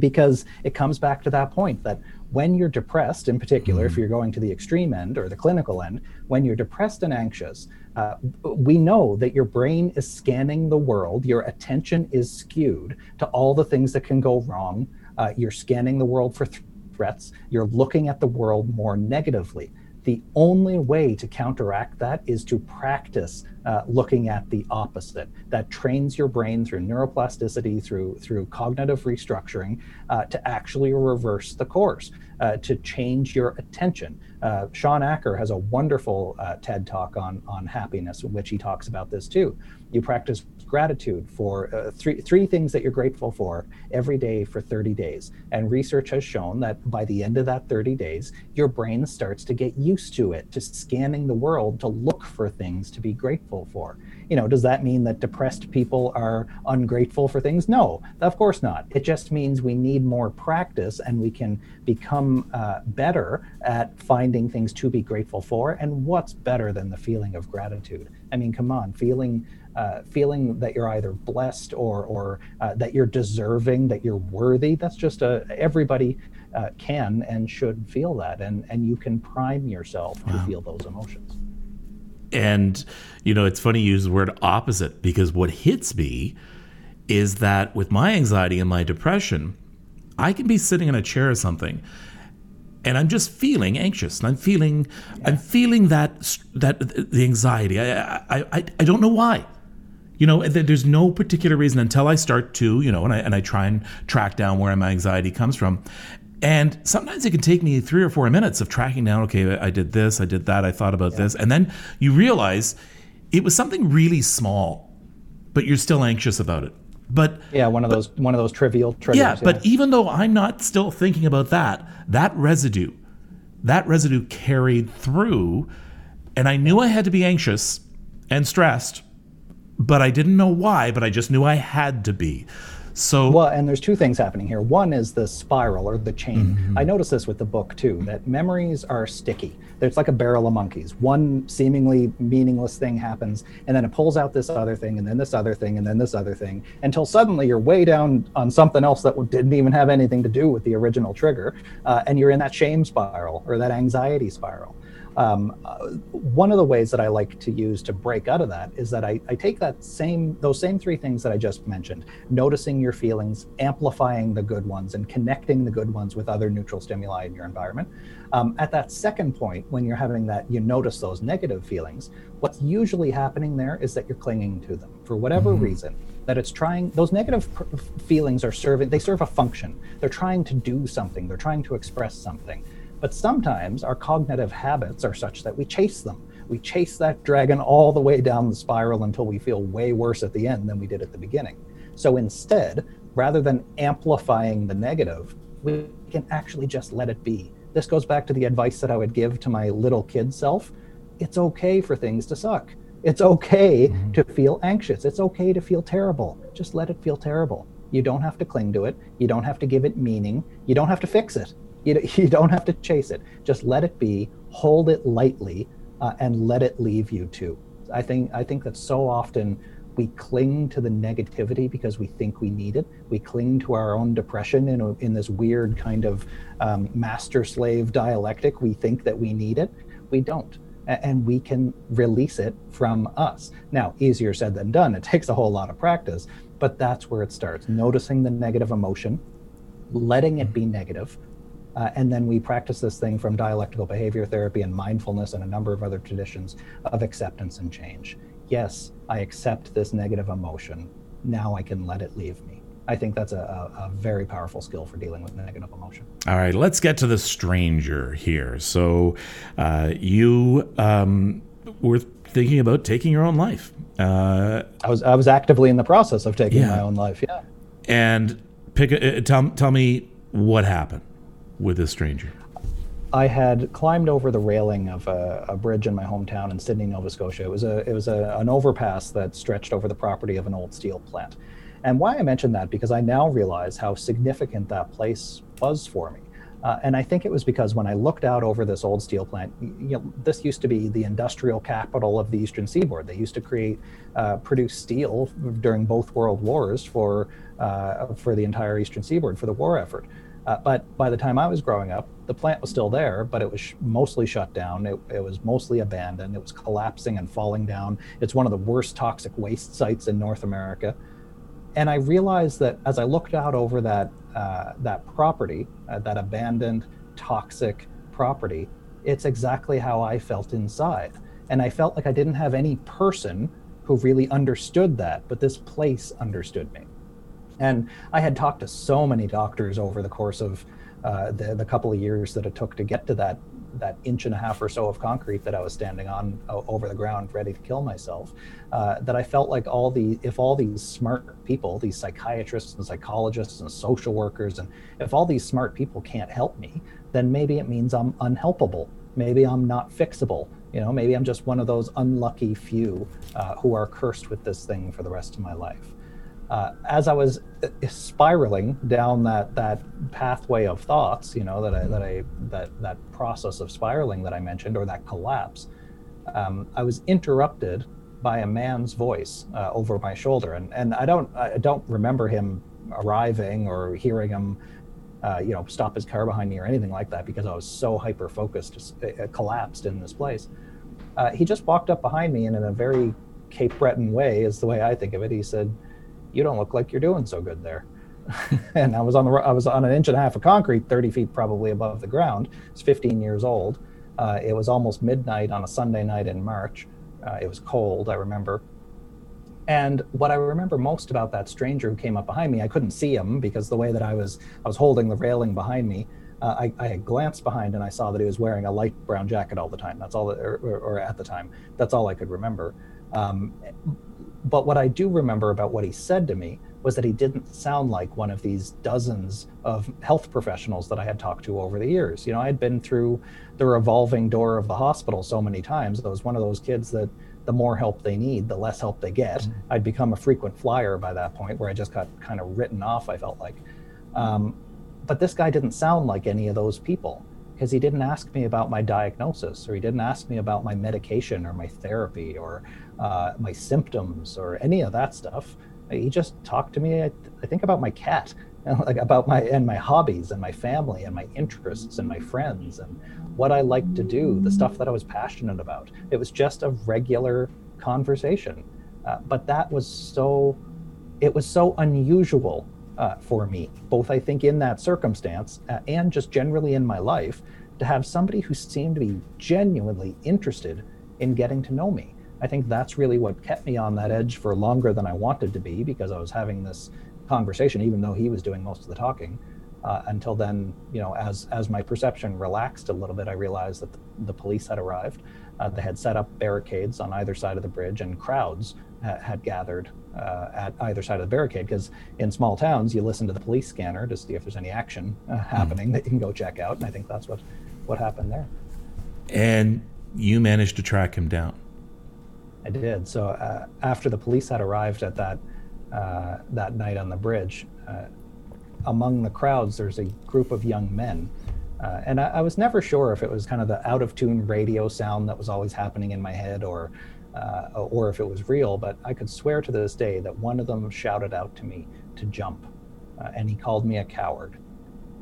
because it comes back to that point that when you're depressed, in particular, mm-hmm. if you're going to the extreme end or the clinical end, when you're depressed and anxious, uh, we know that your brain is scanning the world, your attention is skewed to all the things that can go wrong. Uh, you're scanning the world for th- threats, you're looking at the world more negatively. The only way to counteract that is to practice uh, looking at the opposite. That trains your brain through neuroplasticity, through through cognitive restructuring, uh, to actually reverse the course, uh, to change your attention. Uh, Shawn Achor has a wonderful uh, TED talk on on happiness, in which he talks about this too. You practice gratitude for uh, three, three things that you're grateful for every day for 30 days. And research has shown that by the end of that 30 days, your brain starts to get used to it, to scanning the world to look for things to be grateful for. You know, does that mean that depressed people are ungrateful for things? No, of course not. It just means we need more practice and we can become uh, better at finding things to be grateful for. And what's better than the feeling of gratitude? I mean, come on, feeling uh, feeling that you're either blessed or or uh, that you're deserving, that you're worthy. That's just a everybody uh, can and should feel that, and and you can prime yourself wow. to feel those emotions. And you know, it's funny you use the word opposite because what hits me is that with my anxiety and my depression, I can be sitting in a chair or something and I'm just feeling anxious. And I'm feeling, yeah. I'm feeling that that the anxiety. I, I I I don't know why. You know, there's no particular reason until I start to, you know, and I, and I try and track down where my anxiety comes from. And sometimes it can take me three or four minutes of tracking down, okay, I did this, I did that, I thought about yeah. this. And then you realize it was something really small, but you're still anxious about it. But yeah, one of but, those one of those trivial triggers. Yeah, yeah, but even though I'm not still thinking about that, that residue, that residue carried through, and I knew I had to be anxious and stressed but I didn't know why, but I just knew I had to be. So well, and there's two things happening here. One is the spiral or the chain. Mm-hmm. I noticed this with the book too. That memories are sticky. It's like a barrel of monkeys. One seemingly meaningless thing happens, and then it pulls out this other thing, and then this other thing, and then this other thing, until suddenly you're way down on something else that didn't even have anything to do with the original trigger, uh, and you're in that shame spiral or that anxiety spiral. Um, uh, one of the ways that I like to use to break out of that is that I, I, take that same those same three things that I just mentioned, noticing your feelings, amplifying the good ones, and connecting the good ones with other neutral stimuli in your environment. Um, at that second point, when you're having that, you notice those negative feelings. What's usually happening there is that you're clinging to them for whatever mm-hmm. reason. That it's trying; those negative pr- feelings are serving. They serve a function. They're trying to do something. They're trying to express something but sometimes our cognitive habits are such that we chase them. We chase that dragon all the way down the spiral until we feel way worse at the end than we did at the beginning. So instead, rather than amplifying the negative, we can actually just let it be. This goes back to the advice that I would give to my little kid self it's okay for things to suck. It's okay mm-hmm. to feel anxious. It's okay to feel terrible. Just let it feel terrible. You don't have to cling to it. You don't have to give it meaning. You don't have to fix it. You, you don't have to chase it. Just let it be, hold it lightly, uh, and let it leave you too. I think I think that so often we cling to the negativity because we think we need it. We cling to our own depression in, a, in this weird kind of um, master slave dialectic. We think that we need it. We don't. And we can release it from us. Now, easier said than done. It takes a whole lot of practice, but that's where it starts. Noticing the negative emotion, letting it be negative, uh, and then we practice this thing from dialectical behavior therapy and mindfulness and a number of other traditions of acceptance and change yes, I accept this negative emotion. Now I can let it leave me. I think that's a, a, very powerful skill for dealing with negative emotion. All right, let's get to the stranger here. So, uh, you um, were thinking about taking your own life. Uh, I was I was actively in the process of taking yeah. my own life. Yeah. And pick uh, tell tell me what happened with a stranger. I had climbed over the railing of a, a, bridge in my hometown in Sydney, Nova Scotia. It was a it was a, an overpass that stretched over the property of an old steel plant. And why I mention that because I now realize how significant that place was for me. Uh, and I think it was because when I looked out over this old steel plant, you know, this used to be the industrial capital of the Eastern Seaboard. They used to create, uh, produce steel during both World Wars for uh, for the entire Eastern Seaboard for the war effort. Uh, but by the time I was growing up, the plant was still there, but it was sh- mostly shut down. It, it, was mostly abandoned. It was collapsing and falling down. It's one of the worst toxic waste sites in North America. And I realized that as I looked out over that uh, that property, uh, that abandoned, toxic property, it's exactly how I felt inside. And I felt like I didn't have any person who really understood that, but this place understood me. And I had talked to so many doctors over the course of uh, the, the couple of years that it took to get to that that inch and a half or so of concrete that I was standing on uh, over the ground, ready to kill myself. Uh, that I felt like all the if all these smart people, these psychiatrists and psychologists and social workers, and if all these smart people can't help me, then maybe it means I'm unhelpable. Maybe I'm not fixable. You know, maybe I'm just one of those unlucky few uh, who are cursed with this thing for the rest of my life uh, as I was spiraling down that that pathway of thoughts, you know, that I that I that that process of spiraling that I mentioned, or that collapse, um, I was interrupted by a man's voice uh, over my shoulder, and and I don't I don't remember him arriving or hearing him. Uh, you know, stop his car behind me or anything like that because I was so hyper focused, collapsed in this place. Uh, he just walked up behind me and in a very Cape Breton way, is the way I think of it. He said, you don't look like you're doing so good there. and I was on the I was on an inch and a half of concrete, 30 feet probably above the ground. It's 15 years old. Uh, it was almost midnight on a Sunday night in March. Uh, it was cold, I remember. And what I remember most about that stranger who came up behind me, I couldn't see him because the way that I was I was holding the railing behind me. Uh, I, I, had glanced behind and I saw that he was wearing a light brown jacket all the time. That's all, that, or, or, at the time, that's all I could remember. Um, but what I do remember about what he said to me was that he didn't sound like one of these dozens of health professionals that I had talked to over the years. You know, I had been through the revolving door of the hospital so many times. I was one of those kids that the more help they need, the less help they get. Mm-hmm. I'd become a frequent flyer by that point where I just got kind of written off, I felt like. Um, but this guy didn't sound like any of those people because he didn't ask me about my diagnosis or he didn't ask me about my medication or my therapy or uh, my symptoms or any of that stuff. He just talked to me, I, I think, about my cat, like about my and my hobbies and my family and my interests and my friends and what I like to do, the stuff that I was passionate about. It was just a regular conversation, uh, but that was so. It was so unusual uh, for me, both I think in that circumstance uh, and just generally in my life, to have somebody who seemed to be genuinely interested in getting to know me. I think that's really what kept me on that edge for longer than I wanted to be because I was having this conversation, even though he was doing most of the talking. Uh, until then, you know, as as my perception relaxed a little bit, I realized that the, the police had arrived. Uh, they had set up barricades on either side of the bridge, and crowds ha- had gathered uh, at either side of the barricade. Because in small towns, you listen to the police scanner to see if there's any action uh, happening mm. that you can go check out. And I think that's what what happened there. And you managed to track him down. I did. So uh, after the police had arrived at that uh, that night on the bridge, uh, among the crowds, there's a group of young men. Uh, and I, I, was never sure if it was kind of the out of tune radio sound that was always happening in my head or, uh, or if it was real, but I could swear to this day that one of them shouted out to me to jump. Uh, and he called me a coward.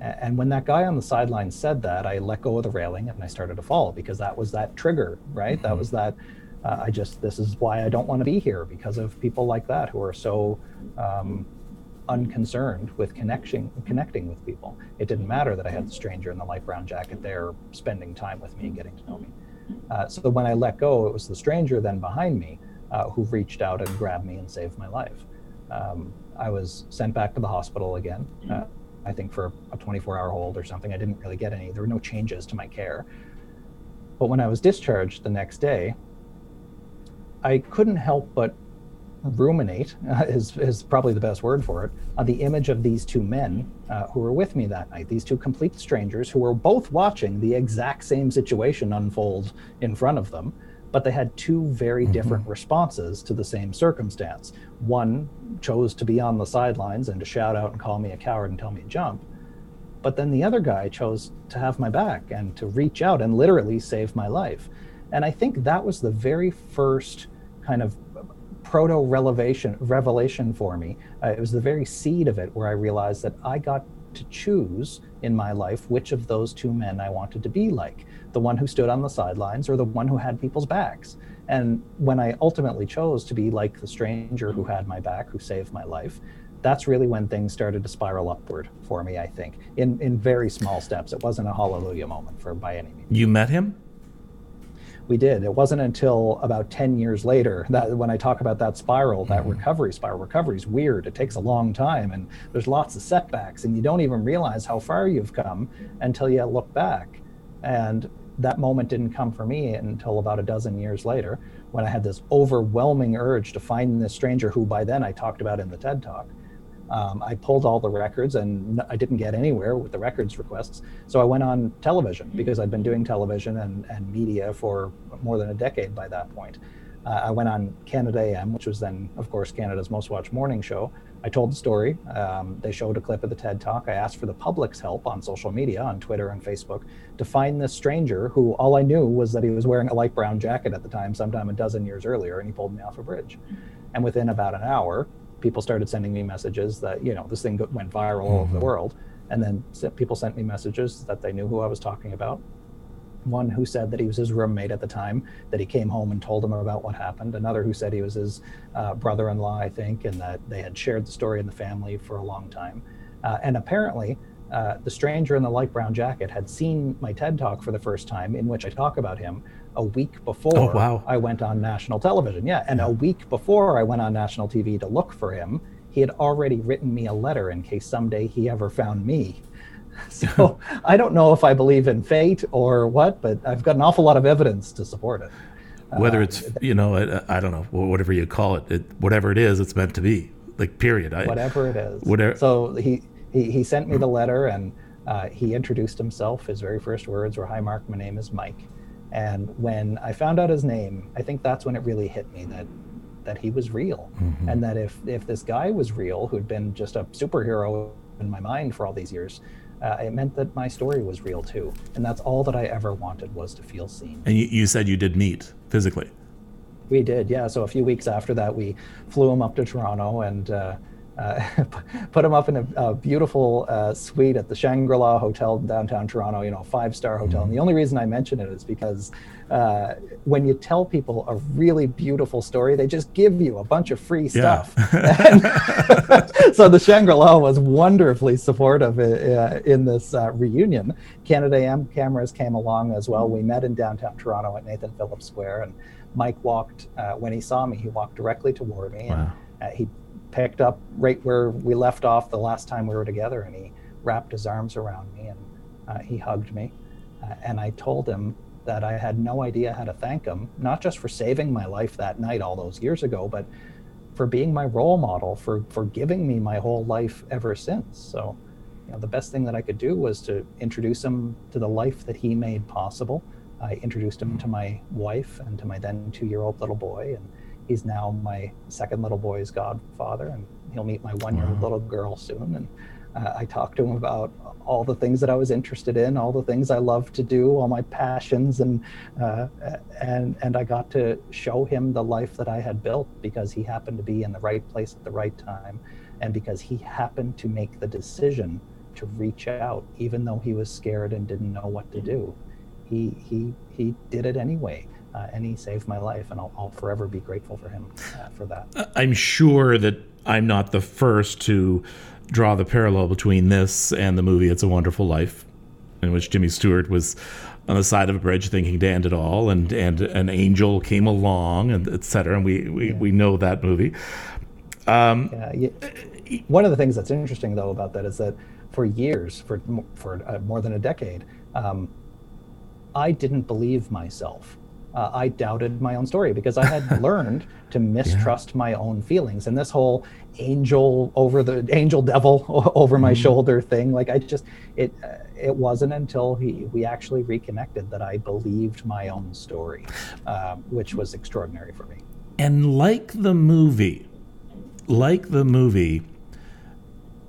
And when that guy on the sideline said that, I let go of the railing and I started to fall because that was that trigger, right? Mm-hmm. That was that. Uh, I just, this is why I don't want to be here because of people like that who are so um, unconcerned with connection, connecting with people. It didn't matter that I had the stranger in the light brown jacket there spending time with me and getting to know me. Uh, so when I let go, it was the stranger then behind me uh, who reached out and grabbed me and saved my life. Um, I was sent back to the hospital again, uh, I think for a 24 hour hold or something. I didn't really get any, there were no changes to my care. But when I was discharged the next day, I couldn't help but ruminate uh, is, is probably the best word for it on the image of these two men uh, who were with me that night. These two complete strangers who were both watching the exact same situation unfold in front of them but they had two very mm-hmm. different responses to the same circumstance. One chose to be on the sidelines and to shout out and call me a coward and tell me to jump but then the other guy chose to have my back and to reach out and literally save my life. And i think that was the very first kind of proto revelation revelation for me. Uh, it was the very seed of it where I realized that I got to choose in my life which of those two men I wanted to be like the one who stood on the sidelines or the one who had people's backs. And when I ultimately chose to be like the stranger who had my back, who saved my life, that's really when things started to spiral upward for me, I think, in, in very small steps. It wasn't a hallelujah moment for by any means. You met him? We did. It wasn't until about 10 years later that when I talk about that spiral, that mm-hmm. recovery spiral, recovery is weird. It takes a long time and there's lots of setbacks, and you don't even realize how far you've come until you look back. And that moment didn't come for me until about a dozen years later when I had this overwhelming urge to find this stranger who by then I talked about in the TED Talk um, I pulled all the records and I didn't get anywhere with the records requests. So I went on television hmm. because I'd been doing television and, and media for more than a decade by that point. Uh, I went on Canada AM, which was then, of course, Canada's most watched morning show. I told the story. Um, they showed a clip of the TED Talk. I asked for the public's help on social media, on Twitter and Facebook, to find this stranger who all I knew was that he was wearing a light brown jacket at the time, sometime a dozen years earlier, and he pulled me off a bridge. And within about an hour, people started sending me messages that you know this thing went viral all over the mm-hmm. world. And then people sent me messages that they knew who i was talking about. One who said that he was his roommate at the time that he came home and told him about what happened. Another who said he was his uh, brother-in-law i think and that they had shared the story in the family for a long time. Uh, and apparently uh, the stranger in the light brown jacket had seen my TED talk for the first time, in which I talk about him a week before oh, wow. I went on national television. Yeah, and yeah. a week before I went on national TV to look for him, he had already written me a letter in case someday he ever found me. So I don't know if I believe in fate or what, but I've got an awful lot of evidence to support it. Whether uh, it's you know I, I, don't know whatever you call it, it, whatever it is, it's meant to be. Like period. I, whatever it is. Whatever. So he he, he sent me the letter and uh, he introduced himself. His very first words were, Hi, Mark, my name is Mike. And when I found out his name, I think that's when it really hit me that that he was real. Mm-hmm. and that if if this guy was real who'd been just a superhero in my mind for all these years uh, it meant that my story was real too. And that's all that i ever wanted was to feel seen. And you, you said you did meet physically? We did yeah. So a few weeks after that we flew him up to toronto and uh, uh, put him up in a, a beautiful uh, suite at the Shangri-La Hotel in downtown Toronto, you know, five-star hotel. And the only reason I mention it is because uh, when you tell people a really beautiful story, they just give you a bunch of free stuff. Yeah. so the Shangri-La was wonderfully supportive uh, in this uh, reunion. Canada AM cameras came along as well. We met in downtown Toronto at Nathan Phillips Square, and Mike walked uh, when he saw me. He walked directly toward me, wow. and he picked up right where we left off the last time we were together, and he wrapped his arms around me and uh, he hugged me. Uh, and I told him that I had no idea how to thank him, not just for saving my life that night all those years ago, but for being my role model, for, for giving me my whole life ever since. So, you know, the best thing that I could do was to introduce him to the life that he made possible. I introduced him to my wife and to my then two year old little boy. And he's now my second little boy's godfather. And he'll meet my one year old little girl soon. And uh, I talked to him about all the things that I was interested in, all the things I love to do, all my passions, and uh, and and I got to show him the life that I had built because he happened to be in the right place at the right time, and because he happened to make the decision to reach out, even though he was scared and didn't know what to do. He he he did it anyway. Uh, and he saved my life, and I'll, I'll forever be grateful for him uh, for that. I'm sure that I'm not the first to draw the parallel between this and the movie It's a Wonderful Life, in which Jimmy Stewart was on the side of a bridge thinking to end it all, and, and an angel came along, and et cetera, And we, we, yeah. we know that movie. Um, yeah, yeah. One of the things that's interesting, though, about that is that for years, for, for uh, more than a decade, um, I didn't believe myself uh, I doubted my own story because I had learned to mistrust yeah. my own feelings. And this whole angel over the angel devil over my mm-hmm. shoulder thing, like I just it uh, it wasn't until he we actually reconnected that I believed my own story, uh, which was extraordinary for me. And like the movie, like the movie,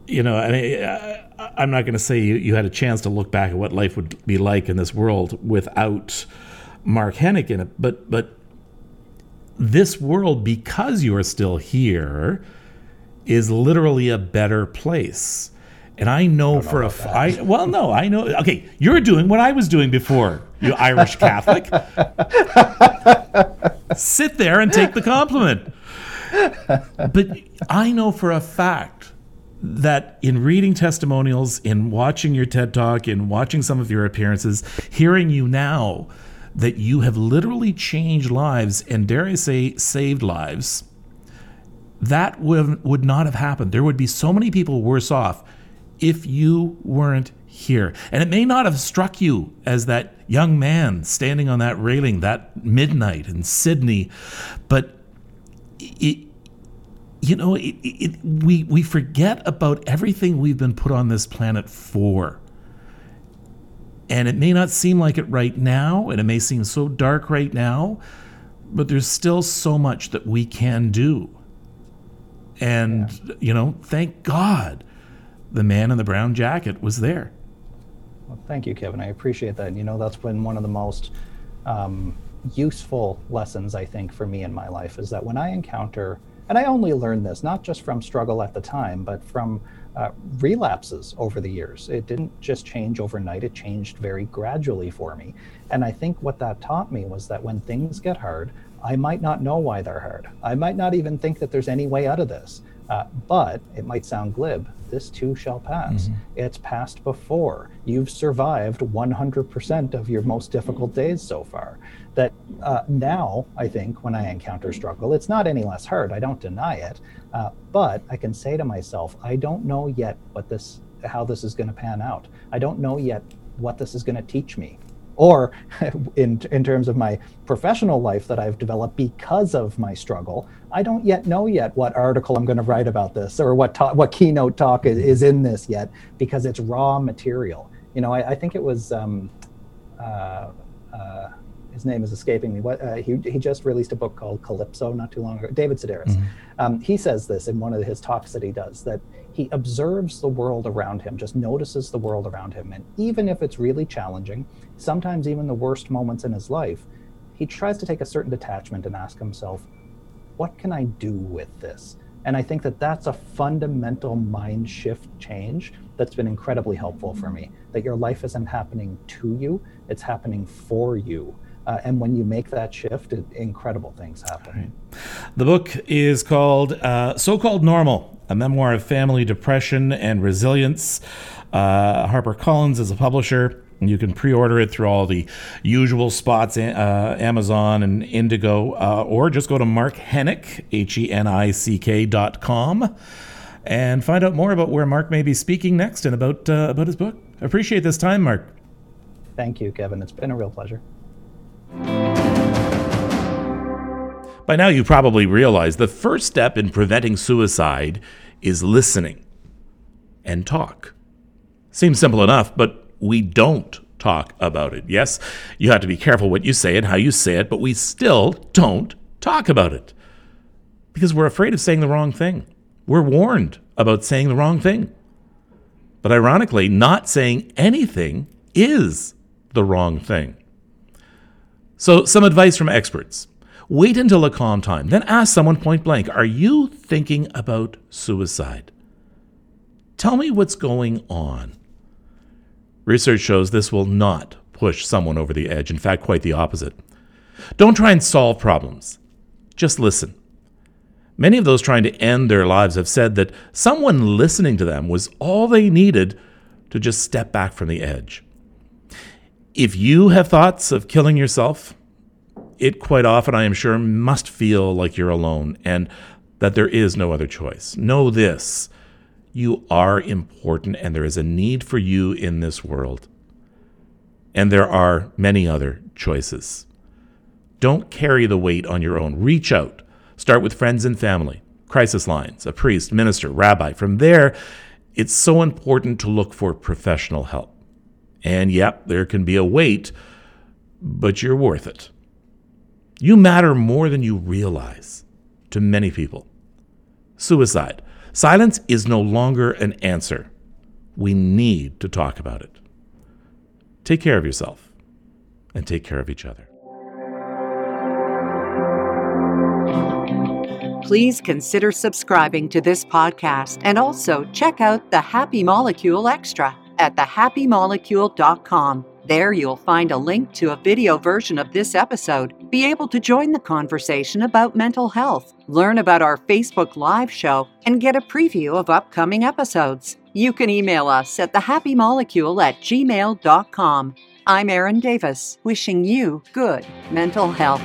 you know, I mean, I, I'm not going to say you, you had a chance to look back at what life would be like in this world without Mark Henick in it, but but this world, because you are still here, is literally a better place. And I know, I for a f- I, well, no, I know. Okay, you're doing what I was doing before, you Irish Catholic. Sit there and take the compliment. But I know for a fact that in reading testimonials, in watching your TED Talk, in watching some of your appearances, hearing you now, that you have literally changed lives and, dare I say, saved lives, that would, would not have happened. There would be so many people worse off if you weren't here. And it may not have struck you as that young man standing on that railing that midnight in Sydney, but it, you know, it, it, we, we forget about everything we've been put on this planet for. And it may not seem like it right now, and it may seem so dark right now, but there's still so much that we can do. And, yeah. you know, thank God the man in the brown jacket was there. Well, thank you, Kevin. I appreciate that. And, You know, that's been one of the most um, useful lessons, I think, for me in my life is that when I encounter, and I only learned this not just from struggle at the time, but from uh, relapses over the years. It didn't just change overnight, it changed very gradually for me. And I think what that taught me was that when things get hard, I might not know why they're hard. I might not even think that there's any way out of this. Uh, but it might sound glib. This too shall pass. Mm-hmm. It's passed before. You've survived 100% of your most difficult days so far that uh, now I think when I encounter struggle, it's not any less hard. I don't deny it, uh, but I can say to myself, I don't know yet what this, how this is going to pan out. I don't know yet what this is going to teach me, or in in terms of my professional life that I've developed because of my struggle. I don't yet know yet what article I'm going to write about this or what ta- what keynote talk is, is, in this yet because it's raw material. You know, I, I think it was. Um, uh, uh, his name is escaping me. What uh, he he just released a book called Calypso not too long ago. David Sedaris. Mm-hmm. Um, he says this in one of his talks that he does that he observes the world around him, just notices the world around him, and even if it's really challenging, sometimes even the worst moments in his life, he tries to take a certain detachment and ask himself, "What can I do with this?" And I think that that's a fundamental mind shift change that's been incredibly helpful for me. That your life isn't happening to you, it's happening for you. Uh, and when you make that shift, it, incredible things happen. Right. The book is called uh, So Called Normal, a memoir of family depression and resilience. Uh, HarperCollins is a publisher. You can pre-order it through all the usual spots, uh, Amazon and Indigo, uh, or just go to Mark Henick, H-E-N-I-C-K dot com, and find out more about where Mark may be speaking next and about uh, about his book. Appreciate this time, Mark. Thank you, Kevin. It's been a real pleasure. By now, you probably realize the first step in preventing suicide is listening and talk. Seems simple enough, but we don't talk about it. Yes, you have to be careful what you say and how you say it, but we still don't talk about it because we're afraid of saying the wrong thing. We're warned about saying the wrong thing. But ironically, not saying anything is the wrong thing. So, some advice from experts. Wait until a calm time, then ask someone point blank Are you thinking about suicide? Tell me what's going on. Research shows this will not push someone over the edge. In fact, quite the opposite. Don't try and solve problems, just listen. Many of those trying to end their lives have said that someone listening to them was all they needed to just step back from the edge. If you have thoughts of killing yourself, it quite often, I am sure, must feel like you're alone and that there is no other choice. Know this you are important and there is a need for you in this world. And there are many other choices. Don't carry the weight on your own. Reach out. Start with friends and family, crisis lines, a priest, minister, rabbi. From there, it's so important to look for professional help. And yep, there can be a wait, but you're worth it. You matter more than you realize to many people. Suicide. Silence is no longer an answer. We need to talk about it. Take care of yourself and take care of each other. Please consider subscribing to this podcast and also check out the Happy Molecule Extra at thehappymolecule.com. There you'll find a link to a video version of this episode, be able to join the conversation about mental health, learn about our Facebook Live show, and get a preview of upcoming episodes. You can email us at thehappymolecule at gmail.com. I'm Erin Davis, wishing you good mental health.